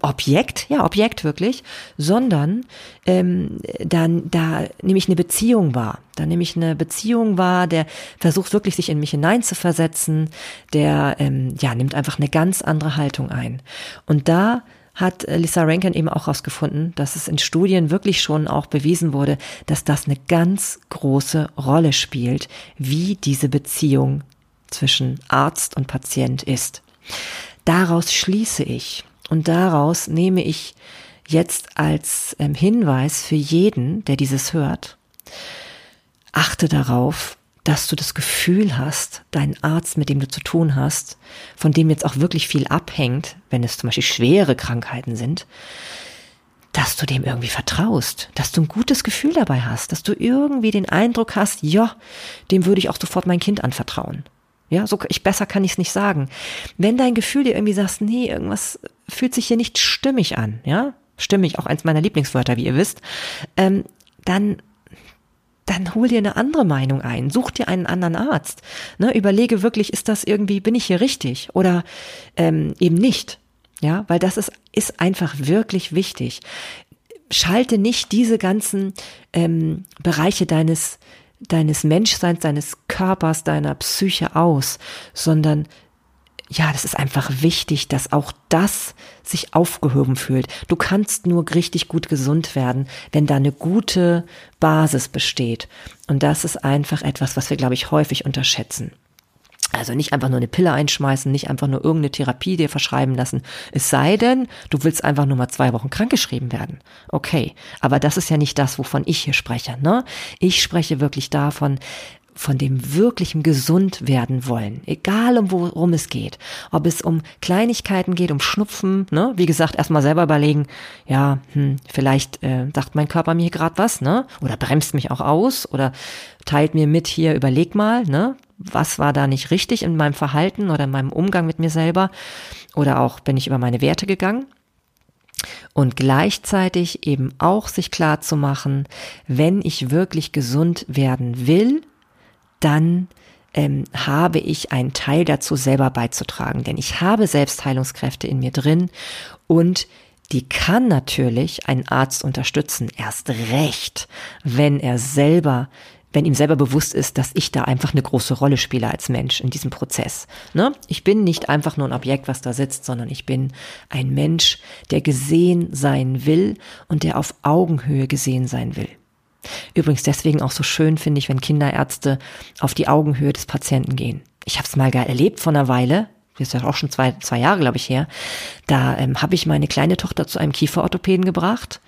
Objekt, ja Objekt wirklich, sondern ähm, dann da nehme ich eine Beziehung wahr. Da nehme ich eine Beziehung wahr, der versucht wirklich sich in mich hineinzuversetzen, der ähm, ja nimmt einfach eine ganz andere Haltung ein. Und da hat Lisa Rankin eben auch herausgefunden, dass es in Studien wirklich schon auch bewiesen wurde, dass das eine ganz große Rolle spielt, wie diese Beziehung zwischen Arzt und Patient ist. Daraus schließe ich und daraus nehme ich jetzt als ähm, Hinweis für jeden, der dieses hört, achte darauf, dass du das Gefühl hast, deinen Arzt, mit dem du zu tun hast, von dem jetzt auch wirklich viel abhängt, wenn es zum Beispiel schwere Krankheiten sind, dass du dem irgendwie vertraust, dass du ein gutes Gefühl dabei hast, dass du irgendwie den Eindruck hast, ja, dem würde ich auch sofort mein Kind anvertrauen. Ja, so ich besser kann ich es nicht sagen. Wenn dein Gefühl dir irgendwie sagst, nee, irgendwas fühlt sich hier nicht stimmig an, ja, stimmig, auch eins meiner Lieblingswörter, wie ihr wisst, ähm, dann dann hol dir eine andere Meinung ein, such dir einen anderen Arzt. Ne, überlege wirklich, ist das irgendwie, bin ich hier richtig oder ähm, eben nicht. Ja, weil das ist, ist einfach wirklich wichtig. Schalte nicht diese ganzen ähm, Bereiche deines, deines Menschseins, deines Körpers, deiner Psyche aus, sondern ja, das ist einfach wichtig, dass auch das sich aufgehoben fühlt. Du kannst nur richtig gut gesund werden, wenn da eine gute Basis besteht. Und das ist einfach etwas, was wir, glaube ich, häufig unterschätzen. Also nicht einfach nur eine Pille einschmeißen, nicht einfach nur irgendeine Therapie dir verschreiben lassen. Es sei denn, du willst einfach nur mal zwei Wochen krankgeschrieben werden. Okay. Aber das ist ja nicht das, wovon ich hier spreche, ne? Ich spreche wirklich davon, von dem wirklichen gesund werden wollen, egal um worum es geht, ob es um Kleinigkeiten geht, um Schnupfen, ne, wie gesagt, erstmal selber überlegen, ja, hm, vielleicht äh, sagt mein Körper mir gerade was, ne, oder bremst mich auch aus oder teilt mir mit hier, überleg mal, ne, was war da nicht richtig in meinem Verhalten oder in meinem Umgang mit mir selber? Oder auch bin ich über meine Werte gegangen? Und gleichzeitig eben auch sich klar zu machen, wenn ich wirklich gesund werden will, dann ähm, habe ich einen Teil dazu selber beizutragen, denn ich habe Selbstheilungskräfte in mir drin und die kann natürlich ein Arzt unterstützen, erst recht, wenn er selber wenn ihm selber bewusst ist, dass ich da einfach eine große Rolle spiele als Mensch in diesem Prozess. Ne? Ich bin nicht einfach nur ein Objekt, was da sitzt, sondern ich bin ein Mensch, der gesehen sein will und der auf Augenhöhe gesehen sein will. Übrigens deswegen auch so schön finde ich, wenn Kinderärzte auf die Augenhöhe des Patienten gehen. Ich habe es mal erlebt vor einer Weile, das ist ja auch schon zwei, zwei Jahre, glaube ich, her. Da ähm, habe ich meine kleine Tochter zu einem Kieferorthopäden gebracht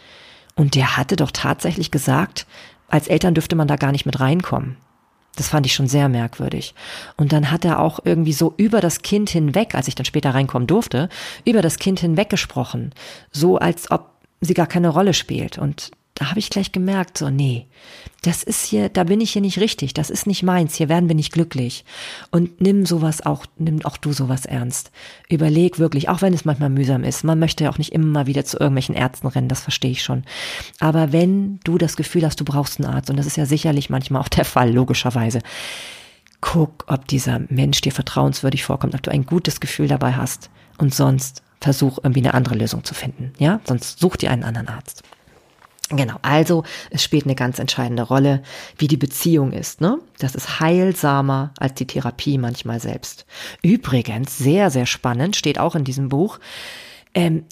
und der hatte doch tatsächlich gesagt, als Eltern dürfte man da gar nicht mit reinkommen. Das fand ich schon sehr merkwürdig. Und dann hat er auch irgendwie so über das Kind hinweg, als ich dann später reinkommen durfte, über das Kind hinweg gesprochen. So als ob sie gar keine Rolle spielt. Und da habe ich gleich gemerkt, so, nee, das ist hier, da bin ich hier nicht richtig, das ist nicht meins, hier werden wir nicht glücklich. Und nimm sowas auch, nimm auch du sowas ernst. Überleg wirklich, auch wenn es manchmal mühsam ist, man möchte ja auch nicht immer wieder zu irgendwelchen Ärzten rennen, das verstehe ich schon. Aber wenn du das Gefühl hast, du brauchst einen Arzt, und das ist ja sicherlich manchmal auch der Fall, logischerweise, guck, ob dieser Mensch dir vertrauenswürdig vorkommt, ob du ein gutes Gefühl dabei hast. Und sonst versuch irgendwie eine andere Lösung zu finden, ja? Sonst such dir einen anderen Arzt. Genau, also es spielt eine ganz entscheidende Rolle, wie die Beziehung ist. Ne? Das ist heilsamer als die Therapie manchmal selbst. Übrigens, sehr, sehr spannend, steht auch in diesem Buch, ähm,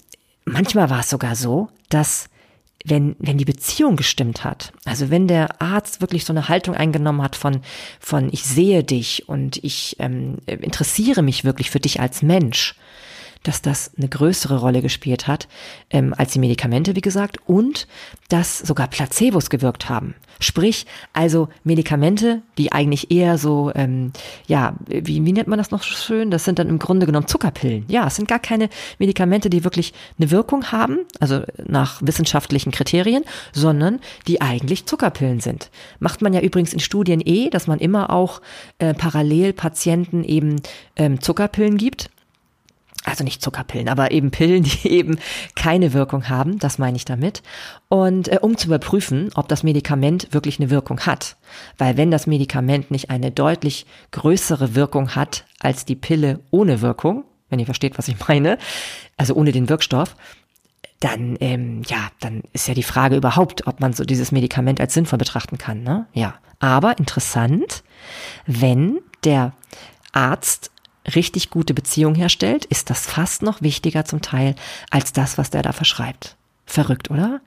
manchmal war es sogar so, dass wenn, wenn die Beziehung gestimmt hat, also wenn der Arzt wirklich so eine Haltung eingenommen hat von, von ich sehe dich und ich ähm, interessiere mich wirklich für dich als Mensch, dass das eine größere Rolle gespielt hat ähm, als die Medikamente, wie gesagt, und dass sogar Placebos gewirkt haben. Sprich, also Medikamente, die eigentlich eher so, ähm, ja, wie, wie nennt man das noch schön? Das sind dann im Grunde genommen Zuckerpillen. Ja, es sind gar keine Medikamente, die wirklich eine Wirkung haben, also nach wissenschaftlichen Kriterien, sondern die eigentlich Zuckerpillen sind. Macht man ja übrigens in Studien eh, dass man immer auch äh, parallel Patienten eben ähm, Zuckerpillen gibt also nicht Zuckerpillen, aber eben Pillen, die eben keine Wirkung haben, das meine ich damit. Und äh, um zu überprüfen, ob das Medikament wirklich eine Wirkung hat. Weil wenn das Medikament nicht eine deutlich größere Wirkung hat als die Pille ohne Wirkung, wenn ihr versteht, was ich meine, also ohne den Wirkstoff, dann ähm, ja, dann ist ja die Frage überhaupt, ob man so dieses Medikament als sinnvoll betrachten kann. Ne? Ja, aber interessant, wenn der Arzt richtig gute Beziehung herstellt, ist das fast noch wichtiger zum Teil als das, was der da verschreibt. Verrückt, oder?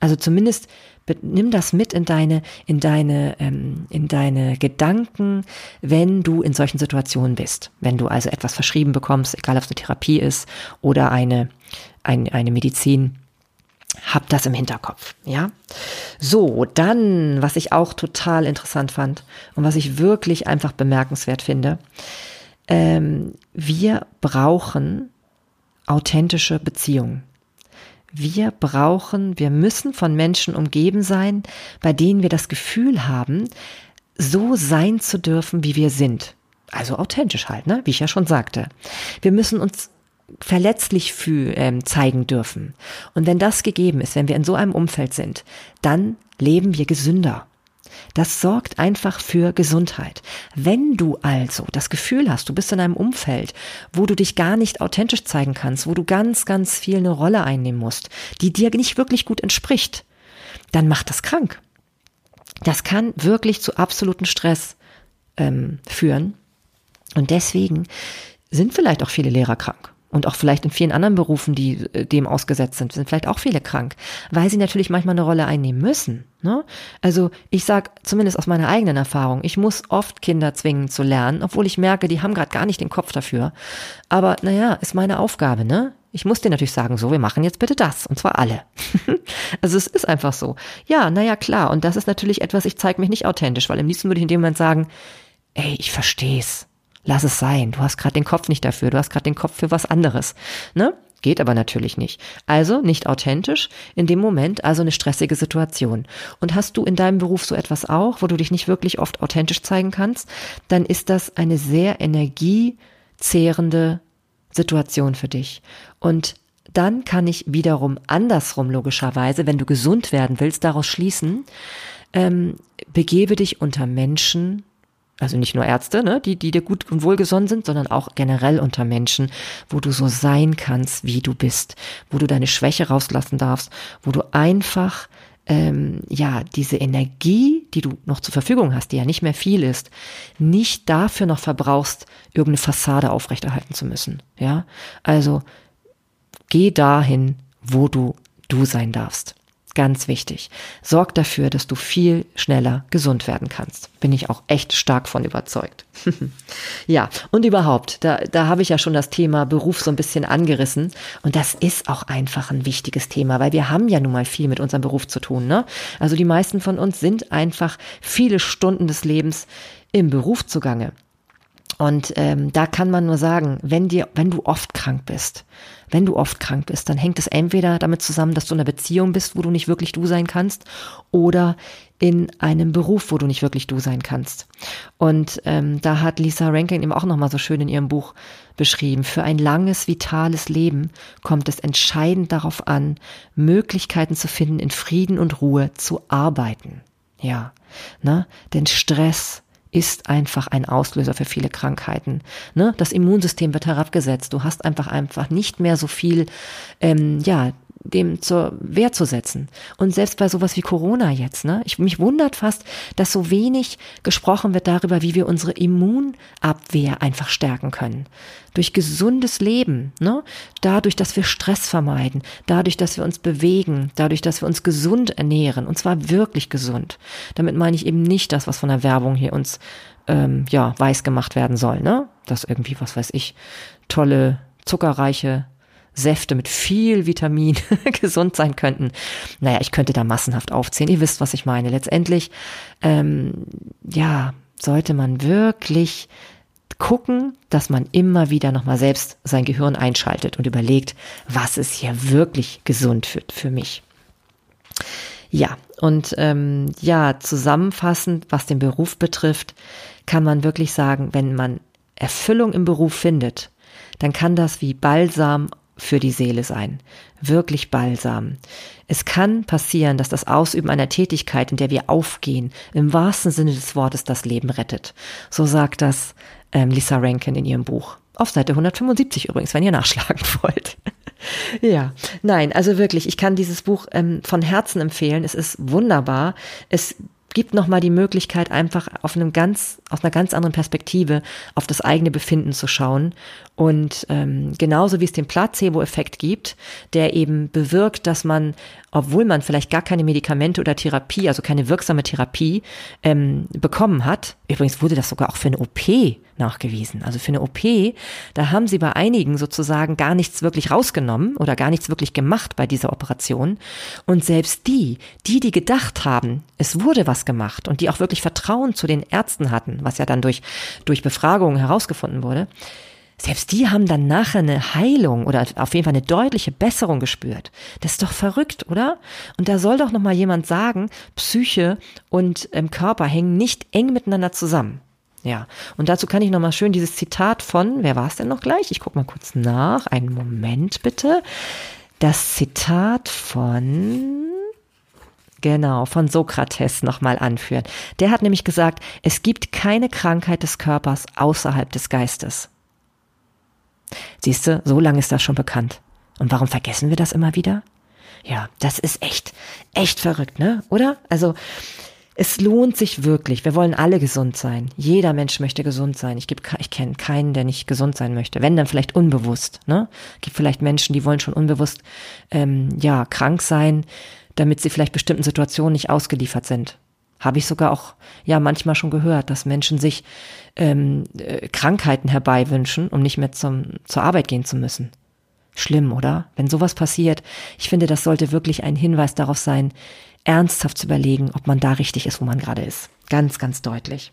Also zumindest nimm das mit in deine, in deine, ähm, in deine Gedanken, wenn du in solchen Situationen bist. Wenn du also etwas verschrieben bekommst, egal ob es eine Therapie ist oder eine, ein, eine Medizin, hab das im Hinterkopf, ja. So, dann, was ich auch total interessant fand und was ich wirklich einfach bemerkenswert finde, ähm, wir brauchen authentische Beziehungen. Wir brauchen, wir müssen von Menschen umgeben sein, bei denen wir das Gefühl haben, so sein zu dürfen, wie wir sind. Also authentisch halt, ne? wie ich ja schon sagte. Wir müssen uns verletzlich fühl, ähm, zeigen dürfen. Und wenn das gegeben ist, wenn wir in so einem Umfeld sind, dann leben wir gesünder. Das sorgt einfach für Gesundheit. Wenn du also das Gefühl hast, du bist in einem Umfeld, wo du dich gar nicht authentisch zeigen kannst, wo du ganz, ganz viel eine Rolle einnehmen musst, die dir nicht wirklich gut entspricht, dann macht das krank. Das kann wirklich zu absoluten Stress ähm, führen. Und deswegen sind vielleicht auch viele Lehrer krank und auch vielleicht in vielen anderen Berufen, die äh, dem ausgesetzt sind, sind vielleicht auch viele krank, weil sie natürlich manchmal eine Rolle einnehmen müssen. Ne? Also ich sage zumindest aus meiner eigenen Erfahrung, ich muss oft Kinder zwingen zu lernen, obwohl ich merke, die haben gerade gar nicht den Kopf dafür. Aber naja, ist meine Aufgabe, ne? Ich muss dir natürlich sagen, so, wir machen jetzt bitte das. Und zwar alle. also es ist einfach so. Ja, naja, klar. Und das ist natürlich etwas, ich zeige mich nicht authentisch, weil im liebsten würde ich in dem Moment sagen, ey, ich versteh's lass es sein. Du hast gerade den Kopf nicht dafür, du hast gerade den Kopf für was anderes. Ne? Geht aber natürlich nicht. Also nicht authentisch, in dem Moment also eine stressige Situation. Und hast du in deinem Beruf so etwas auch, wo du dich nicht wirklich oft authentisch zeigen kannst, dann ist das eine sehr energiezehrende Situation für dich. Und dann kann ich wiederum andersrum logischerweise, wenn du gesund werden willst, daraus schließen, ähm, begebe dich unter Menschen, also nicht nur Ärzte, ne, die, die dir gut und wohlgesonnen sind, sondern auch generell unter Menschen, wo du so sein kannst, wie du bist, wo du deine Schwäche rauslassen darfst, wo du einfach ähm, ja diese Energie, die du noch zur Verfügung hast, die ja nicht mehr viel ist, nicht dafür noch verbrauchst, irgendeine Fassade aufrechterhalten zu müssen. Ja, also geh dahin, wo du du sein darfst. Ganz wichtig. Sorg dafür, dass du viel schneller gesund werden kannst. Bin ich auch echt stark von überzeugt. ja, und überhaupt, da, da habe ich ja schon das Thema Beruf so ein bisschen angerissen. Und das ist auch einfach ein wichtiges Thema, weil wir haben ja nun mal viel mit unserem Beruf zu tun. Ne? Also die meisten von uns sind einfach viele Stunden des Lebens im Beruf zugange. Und ähm, da kann man nur sagen, wenn dir, wenn du oft krank bist, wenn du oft krank bist, dann hängt es entweder damit zusammen, dass du in einer Beziehung bist, wo du nicht wirklich du sein kannst, oder in einem Beruf, wo du nicht wirklich du sein kannst. Und ähm, da hat Lisa Rankin eben auch nochmal so schön in ihrem Buch beschrieben, für ein langes, vitales Leben kommt es entscheidend darauf an, Möglichkeiten zu finden, in Frieden und Ruhe zu arbeiten. Ja, ne? Denn Stress, ist einfach ein Auslöser für viele Krankheiten. Ne? Das Immunsystem wird herabgesetzt. Du hast einfach einfach nicht mehr so viel, ähm, ja, dem zur Wehr zu setzen. Und selbst bei sowas wie Corona jetzt, ne? Ich, mich wundert fast, dass so wenig gesprochen wird darüber, wie wir unsere Immunabwehr einfach stärken können. Durch gesundes Leben, ne? Dadurch, dass wir Stress vermeiden, dadurch, dass wir uns bewegen, dadurch, dass wir uns gesund ernähren, und zwar wirklich gesund. Damit meine ich eben nicht das, was von der Werbung hier uns ähm, ja weiß gemacht werden soll, ne? Dass irgendwie, was weiß ich, tolle zuckerreiche Säfte mit viel Vitamin gesund sein könnten. Naja, ich könnte da massenhaft aufzählen. Ihr wisst, was ich meine. Letztendlich, ähm, ja, sollte man wirklich gucken, dass man immer wieder nochmal selbst sein Gehirn einschaltet und überlegt, was ist hier wirklich gesund für, für mich. Ja, und ähm, ja, zusammenfassend, was den Beruf betrifft, kann man wirklich sagen, wenn man Erfüllung im Beruf findet, dann kann das wie Balsam für die Seele sein. Wirklich balsam. Es kann passieren, dass das Ausüben einer Tätigkeit, in der wir aufgehen, im wahrsten Sinne des Wortes das Leben rettet. So sagt das ähm, Lisa Rankin in ihrem Buch. Auf Seite 175 übrigens, wenn ihr nachschlagen wollt. ja, nein, also wirklich, ich kann dieses Buch ähm, von Herzen empfehlen. Es ist wunderbar. Es gibt nochmal die Möglichkeit, einfach auf einem ganz, aus einer ganz anderen Perspektive auf das eigene Befinden zu schauen. Und ähm, genauso wie es den Placebo-Effekt gibt, der eben bewirkt, dass man, obwohl man vielleicht gar keine Medikamente oder Therapie, also keine wirksame Therapie ähm, bekommen hat, übrigens wurde das sogar auch für eine OP nachgewiesen. Also für eine OP, da haben sie bei einigen sozusagen gar nichts wirklich rausgenommen oder gar nichts wirklich gemacht bei dieser Operation. Und selbst die, die, die gedacht haben, es wurde was gemacht und die auch wirklich Vertrauen zu den Ärzten hatten, was ja dann durch, durch Befragungen herausgefunden wurde, selbst die haben dann nachher eine Heilung oder auf jeden Fall eine deutliche Besserung gespürt. Das ist doch verrückt, oder? Und da soll doch noch mal jemand sagen, Psyche und ähm, Körper hängen nicht eng miteinander zusammen. Ja, und dazu kann ich nochmal schön dieses Zitat von, wer war es denn noch gleich? Ich gucke mal kurz nach. Einen Moment bitte. Das Zitat von, genau, von Sokrates nochmal anführen. Der hat nämlich gesagt, es gibt keine Krankheit des Körpers außerhalb des Geistes. Siehst du, so lange ist das schon bekannt. Und warum vergessen wir das immer wieder? Ja, das ist echt, echt verrückt, ne? Oder? Also, es lohnt sich wirklich. Wir wollen alle gesund sein. Jeder Mensch möchte gesund sein. Ich, ich kenne keinen, der nicht gesund sein möchte. Wenn, dann vielleicht unbewusst. Ne? Es gibt vielleicht Menschen, die wollen schon unbewusst ähm, ja krank sein, damit sie vielleicht bestimmten Situationen nicht ausgeliefert sind. Habe ich sogar auch ja manchmal schon gehört, dass Menschen sich ähm, äh, Krankheiten herbeiwünschen, um nicht mehr zum, zur Arbeit gehen zu müssen. Schlimm, oder? Wenn sowas passiert, ich finde, das sollte wirklich ein Hinweis darauf sein, ernsthaft zu überlegen, ob man da richtig ist, wo man gerade ist. Ganz, ganz deutlich.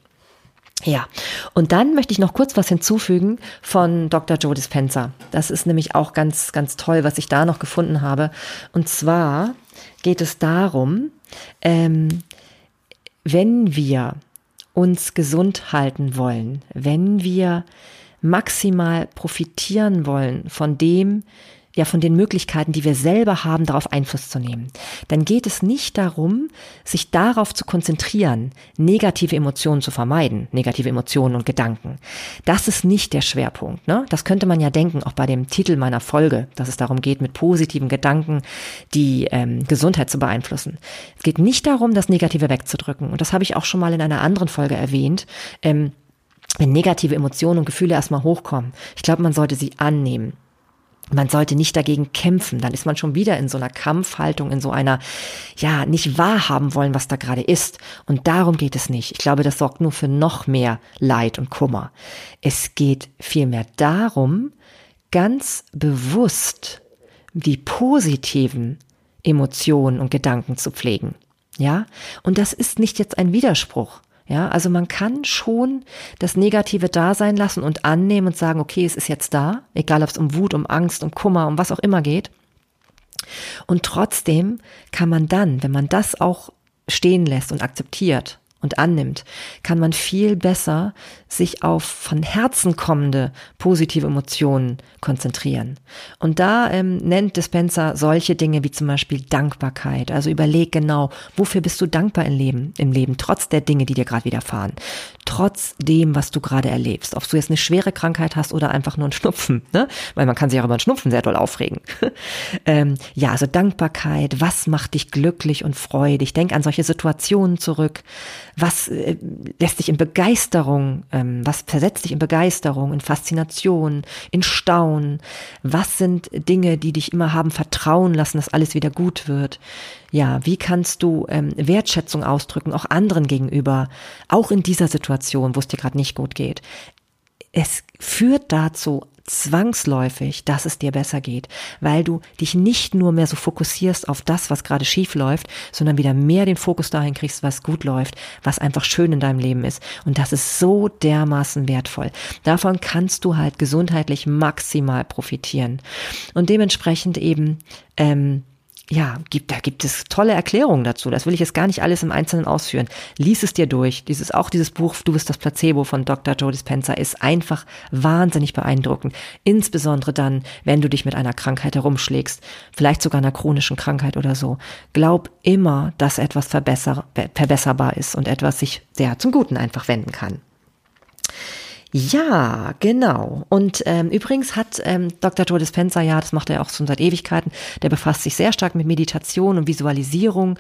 Ja, und dann möchte ich noch kurz was hinzufügen von Dr. Joe Dispenza. Das ist nämlich auch ganz, ganz toll, was ich da noch gefunden habe. Und zwar geht es darum, ähm, wenn wir uns gesund halten wollen, wenn wir maximal profitieren wollen von dem, ja von den Möglichkeiten, die wir selber haben, darauf Einfluss zu nehmen. Dann geht es nicht darum, sich darauf zu konzentrieren, negative Emotionen zu vermeiden, negative Emotionen und Gedanken. Das ist nicht der Schwerpunkt. Ne? Das könnte man ja denken, auch bei dem Titel meiner Folge, dass es darum geht, mit positiven Gedanken die ähm, Gesundheit zu beeinflussen. Es geht nicht darum, das Negative wegzudrücken. Und das habe ich auch schon mal in einer anderen Folge erwähnt. Ähm, wenn negative Emotionen und Gefühle erstmal hochkommen. Ich glaube, man sollte sie annehmen man sollte nicht dagegen kämpfen, dann ist man schon wieder in so einer Kampfhaltung, in so einer, ja, nicht wahrhaben wollen, was da gerade ist. Und darum geht es nicht. Ich glaube, das sorgt nur für noch mehr Leid und Kummer. Es geht vielmehr darum, ganz bewusst die positiven Emotionen und Gedanken zu pflegen. Ja? Und das ist nicht jetzt ein Widerspruch. Ja, also man kann schon das Negative da sein lassen und annehmen und sagen, okay, es ist jetzt da, egal ob es um Wut, um Angst, um Kummer, um was auch immer geht. Und trotzdem kann man dann, wenn man das auch stehen lässt und akzeptiert und annimmt, kann man viel besser sich auf von Herzen kommende positive Emotionen konzentrieren. Und da ähm, nennt Dispenser solche Dinge wie zum Beispiel Dankbarkeit. Also überleg genau, wofür bist du dankbar im Leben, im Leben, trotz der Dinge, die dir gerade widerfahren, trotz dem, was du gerade erlebst. Ob du jetzt eine schwere Krankheit hast oder einfach nur einen Schnupfen, ne? Weil man kann sich auch über einen Schnupfen sehr doll aufregen. ähm, ja, also Dankbarkeit, was macht dich glücklich und freudig? Denk an solche Situationen zurück. Was äh, lässt dich in Begeisterung, ähm, was versetzt dich in Begeisterung, in Faszination, in Staunen? Was sind Dinge, die dich immer haben vertrauen lassen, dass alles wieder gut wird? Ja, wie kannst du ähm, Wertschätzung ausdrücken, auch anderen gegenüber, auch in dieser Situation, wo es dir gerade nicht gut geht? Es führt dazu, zwangsläufig, dass es dir besser geht, weil du dich nicht nur mehr so fokussierst auf das, was gerade schief läuft, sondern wieder mehr den Fokus dahin kriegst, was gut läuft, was einfach schön in deinem Leben ist. Und das ist so dermaßen wertvoll. Davon kannst du halt gesundheitlich maximal profitieren. Und dementsprechend eben ähm, ja, gibt, da gibt es tolle Erklärungen dazu. Das will ich jetzt gar nicht alles im Einzelnen ausführen. Lies es dir durch. Dieses, auch dieses Buch Du bist das Placebo von Dr. Joe Dispenza ist einfach wahnsinnig beeindruckend. Insbesondere dann, wenn du dich mit einer Krankheit herumschlägst. Vielleicht sogar einer chronischen Krankheit oder so. Glaub immer, dass etwas verbesser, verbesserbar ist und etwas sich sehr zum Guten einfach wenden kann. Ja, genau. Und ähm, übrigens hat ähm, Dr. Joe Dispenza, ja, das macht er auch schon seit Ewigkeiten, der befasst sich sehr stark mit Meditation und Visualisierung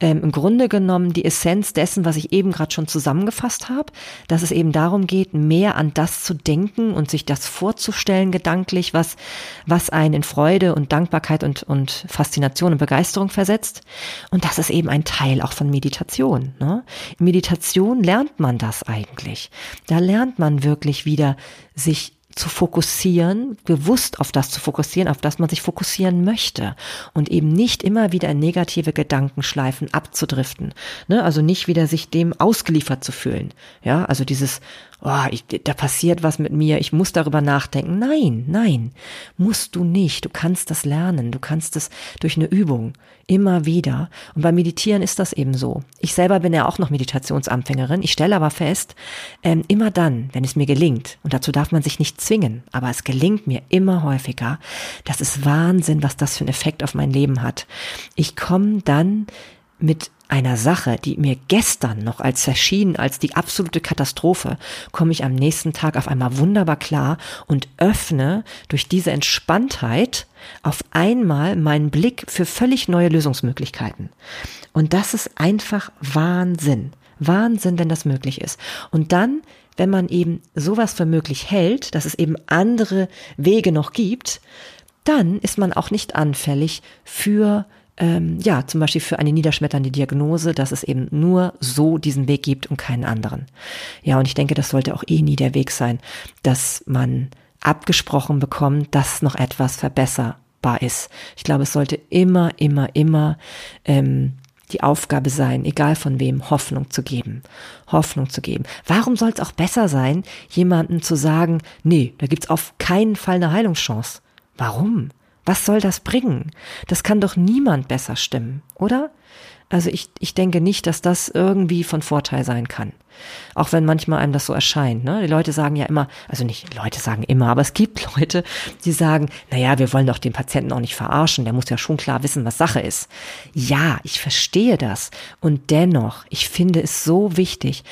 ähm, im Grunde genommen die Essenz dessen, was ich eben gerade schon zusammengefasst habe, dass es eben darum geht, mehr an das zu denken und sich das vorzustellen gedanklich, was, was einen in Freude und Dankbarkeit und, und Faszination und Begeisterung versetzt. Und das ist eben ein Teil auch von Meditation. Ne? In Meditation lernt man das eigentlich. Da lernt man wirklich wieder sich zu fokussieren, bewusst auf das zu fokussieren, auf das man sich fokussieren möchte und eben nicht immer wieder in negative Gedankenschleifen abzudriften. Ne? Also nicht wieder sich dem ausgeliefert zu fühlen. Ja, also dieses, oh, ich, da passiert was mit mir, ich muss darüber nachdenken. Nein, nein, musst du nicht. Du kannst das lernen, du kannst es durch eine Übung immer wieder. Und beim Meditieren ist das eben so. Ich selber bin ja auch noch Meditationsanfängerin. Ich stelle aber fest, ähm, immer dann, wenn es mir gelingt, und dazu darf man sich nicht zwingen, aber es gelingt mir immer häufiger, das ist Wahnsinn, was das für einen Effekt auf mein Leben hat. Ich komme dann mit einer Sache, die mir gestern noch als erschienen als die absolute Katastrophe, komme ich am nächsten Tag auf einmal wunderbar klar und öffne durch diese Entspanntheit auf einmal meinen Blick für völlig neue Lösungsmöglichkeiten. Und das ist einfach Wahnsinn. Wahnsinn, wenn das möglich ist. Und dann, wenn man eben sowas für möglich hält, dass es eben andere Wege noch gibt, dann ist man auch nicht anfällig für ähm, ja, zum Beispiel für eine niederschmetternde Diagnose, dass es eben nur so diesen Weg gibt und keinen anderen. Ja, und ich denke, das sollte auch eh nie der Weg sein, dass man abgesprochen bekommt, dass noch etwas verbesserbar ist. Ich glaube, es sollte immer, immer, immer ähm, die Aufgabe sein, egal von wem, Hoffnung zu geben. Hoffnung zu geben. Warum soll es auch besser sein, jemandem zu sagen, nee, da gibt's auf keinen Fall eine Heilungschance? Warum? Was soll das bringen? Das kann doch niemand besser stimmen, oder? Also ich, ich denke nicht, dass das irgendwie von Vorteil sein kann. Auch wenn manchmal einem das so erscheint. Ne? Die Leute sagen ja immer, also nicht Leute sagen immer, aber es gibt Leute, die sagen, naja, wir wollen doch den Patienten auch nicht verarschen, der muss ja schon klar wissen, was Sache ist. Ja, ich verstehe das. Und dennoch, ich finde es so wichtig,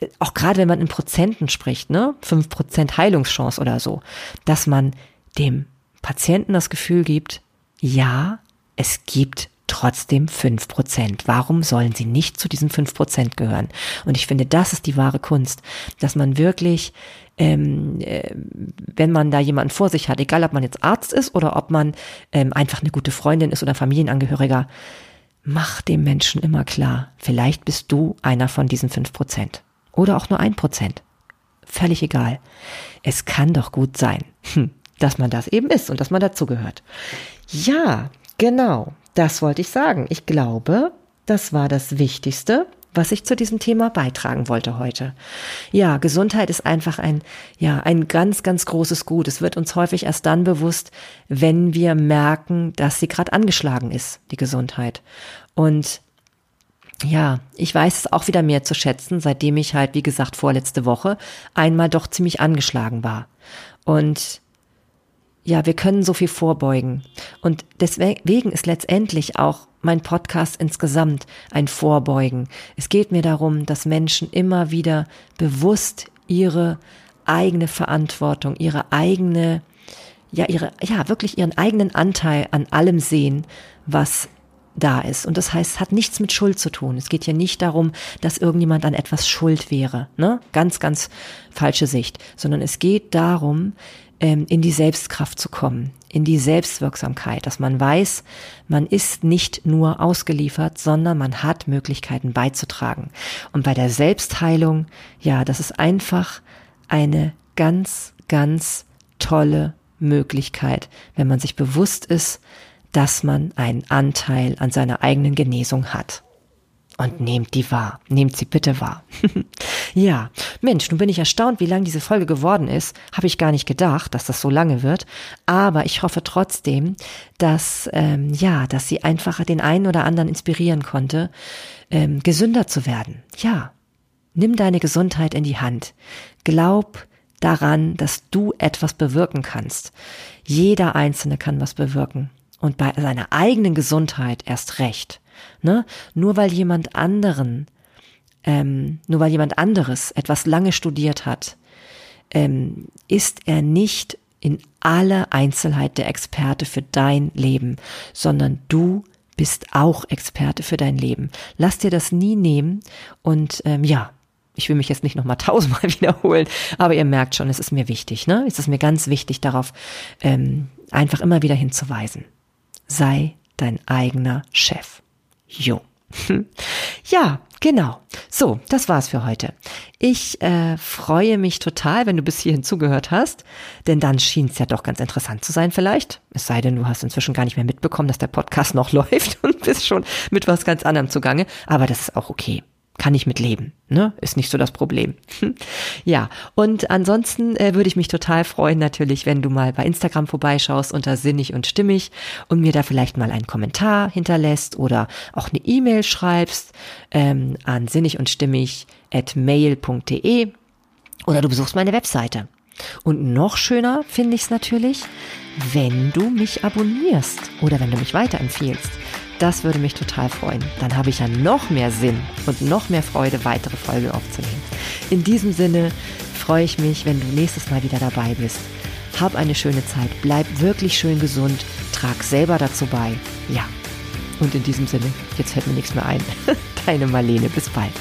äh, auch gerade wenn man in Prozenten spricht, ne, fünf Prozent Heilungschance oder so, dass man dem Patienten das Gefühl gibt, ja, es gibt trotzdem fünf Prozent. Warum sollen sie nicht zu diesen fünf Prozent gehören? Und ich finde, das ist die wahre Kunst, dass man wirklich, ähm, äh, wenn man da jemanden vor sich hat, egal ob man jetzt Arzt ist oder ob man ähm, einfach eine gute Freundin ist oder Familienangehöriger, mach dem Menschen immer klar, vielleicht bist du einer von diesen fünf Prozent. Oder auch nur ein Prozent. Völlig egal. Es kann doch gut sein. Hm dass man das eben ist und dass man dazugehört. Ja, genau, das wollte ich sagen. Ich glaube, das war das Wichtigste, was ich zu diesem Thema beitragen wollte heute. Ja, Gesundheit ist einfach ein, ja, ein ganz, ganz großes Gut. Es wird uns häufig erst dann bewusst, wenn wir merken, dass sie gerade angeschlagen ist, die Gesundheit. Und ja, ich weiß es auch wieder mehr zu schätzen, seitdem ich halt, wie gesagt, vorletzte Woche einmal doch ziemlich angeschlagen war. Und ja, wir können so viel vorbeugen. Und deswegen ist letztendlich auch mein Podcast insgesamt ein Vorbeugen. Es geht mir darum, dass Menschen immer wieder bewusst ihre eigene Verantwortung, ihre eigene, ja, ihre, ja, wirklich ihren eigenen Anteil an allem sehen, was da ist. Und das heißt, es hat nichts mit Schuld zu tun. Es geht ja nicht darum, dass irgendjemand an etwas schuld wäre. Ne? Ganz, ganz falsche Sicht. Sondern es geht darum, ähm, in die Selbstkraft zu kommen, in die Selbstwirksamkeit, dass man weiß, man ist nicht nur ausgeliefert, sondern man hat Möglichkeiten beizutragen. Und bei der Selbstheilung, ja, das ist einfach eine ganz, ganz tolle Möglichkeit, wenn man sich bewusst ist, dass man einen Anteil an seiner eigenen Genesung hat. Und nehmt die wahr. Nehmt sie bitte wahr. ja, Mensch, nun bin ich erstaunt, wie lang diese Folge geworden ist. Habe ich gar nicht gedacht, dass das so lange wird. Aber ich hoffe trotzdem, dass, ähm, ja, dass sie einfach den einen oder anderen inspirieren konnte, ähm, gesünder zu werden. Ja, nimm deine Gesundheit in die Hand. Glaub daran, dass du etwas bewirken kannst. Jeder Einzelne kann was bewirken. Und bei seiner eigenen Gesundheit erst recht. Ne? Nur weil jemand anderen, ähm, nur weil jemand anderes etwas lange studiert hat, ähm, ist er nicht in aller Einzelheit der Experte für dein Leben, sondern du bist auch Experte für dein Leben. Lass dir das nie nehmen und ähm, ja, ich will mich jetzt nicht nochmal tausendmal wiederholen, aber ihr merkt schon, es ist mir wichtig, ne? Es ist mir ganz wichtig, darauf ähm, einfach immer wieder hinzuweisen. Sei dein eigener Chef. Jo. Ja, genau. So, das war's für heute. Ich äh, freue mich total, wenn du bis hierhin zugehört hast, denn dann schien es ja doch ganz interessant zu sein vielleicht. Es sei denn, du hast inzwischen gar nicht mehr mitbekommen, dass der Podcast noch läuft und bist schon mit was ganz anderem zugange. Aber das ist auch okay kann ich mit leben. Ne? Ist nicht so das Problem. ja, und ansonsten äh, würde ich mich total freuen, natürlich, wenn du mal bei Instagram vorbeischaust unter Sinnig und Stimmig und mir da vielleicht mal einen Kommentar hinterlässt oder auch eine E-Mail schreibst ähm, an sinnig und stimmig at mail.de oder du besuchst meine Webseite. Und noch schöner finde ich es natürlich, wenn du mich abonnierst oder wenn du mich weiterempfiehlst. Das würde mich total freuen. Dann habe ich ja noch mehr Sinn und noch mehr Freude, weitere Folgen aufzunehmen. In diesem Sinne freue ich mich, wenn du nächstes Mal wieder dabei bist. Hab eine schöne Zeit, bleib wirklich schön gesund, trag selber dazu bei. Ja. Und in diesem Sinne, jetzt fällt mir nichts mehr ein. Deine Marlene, bis bald.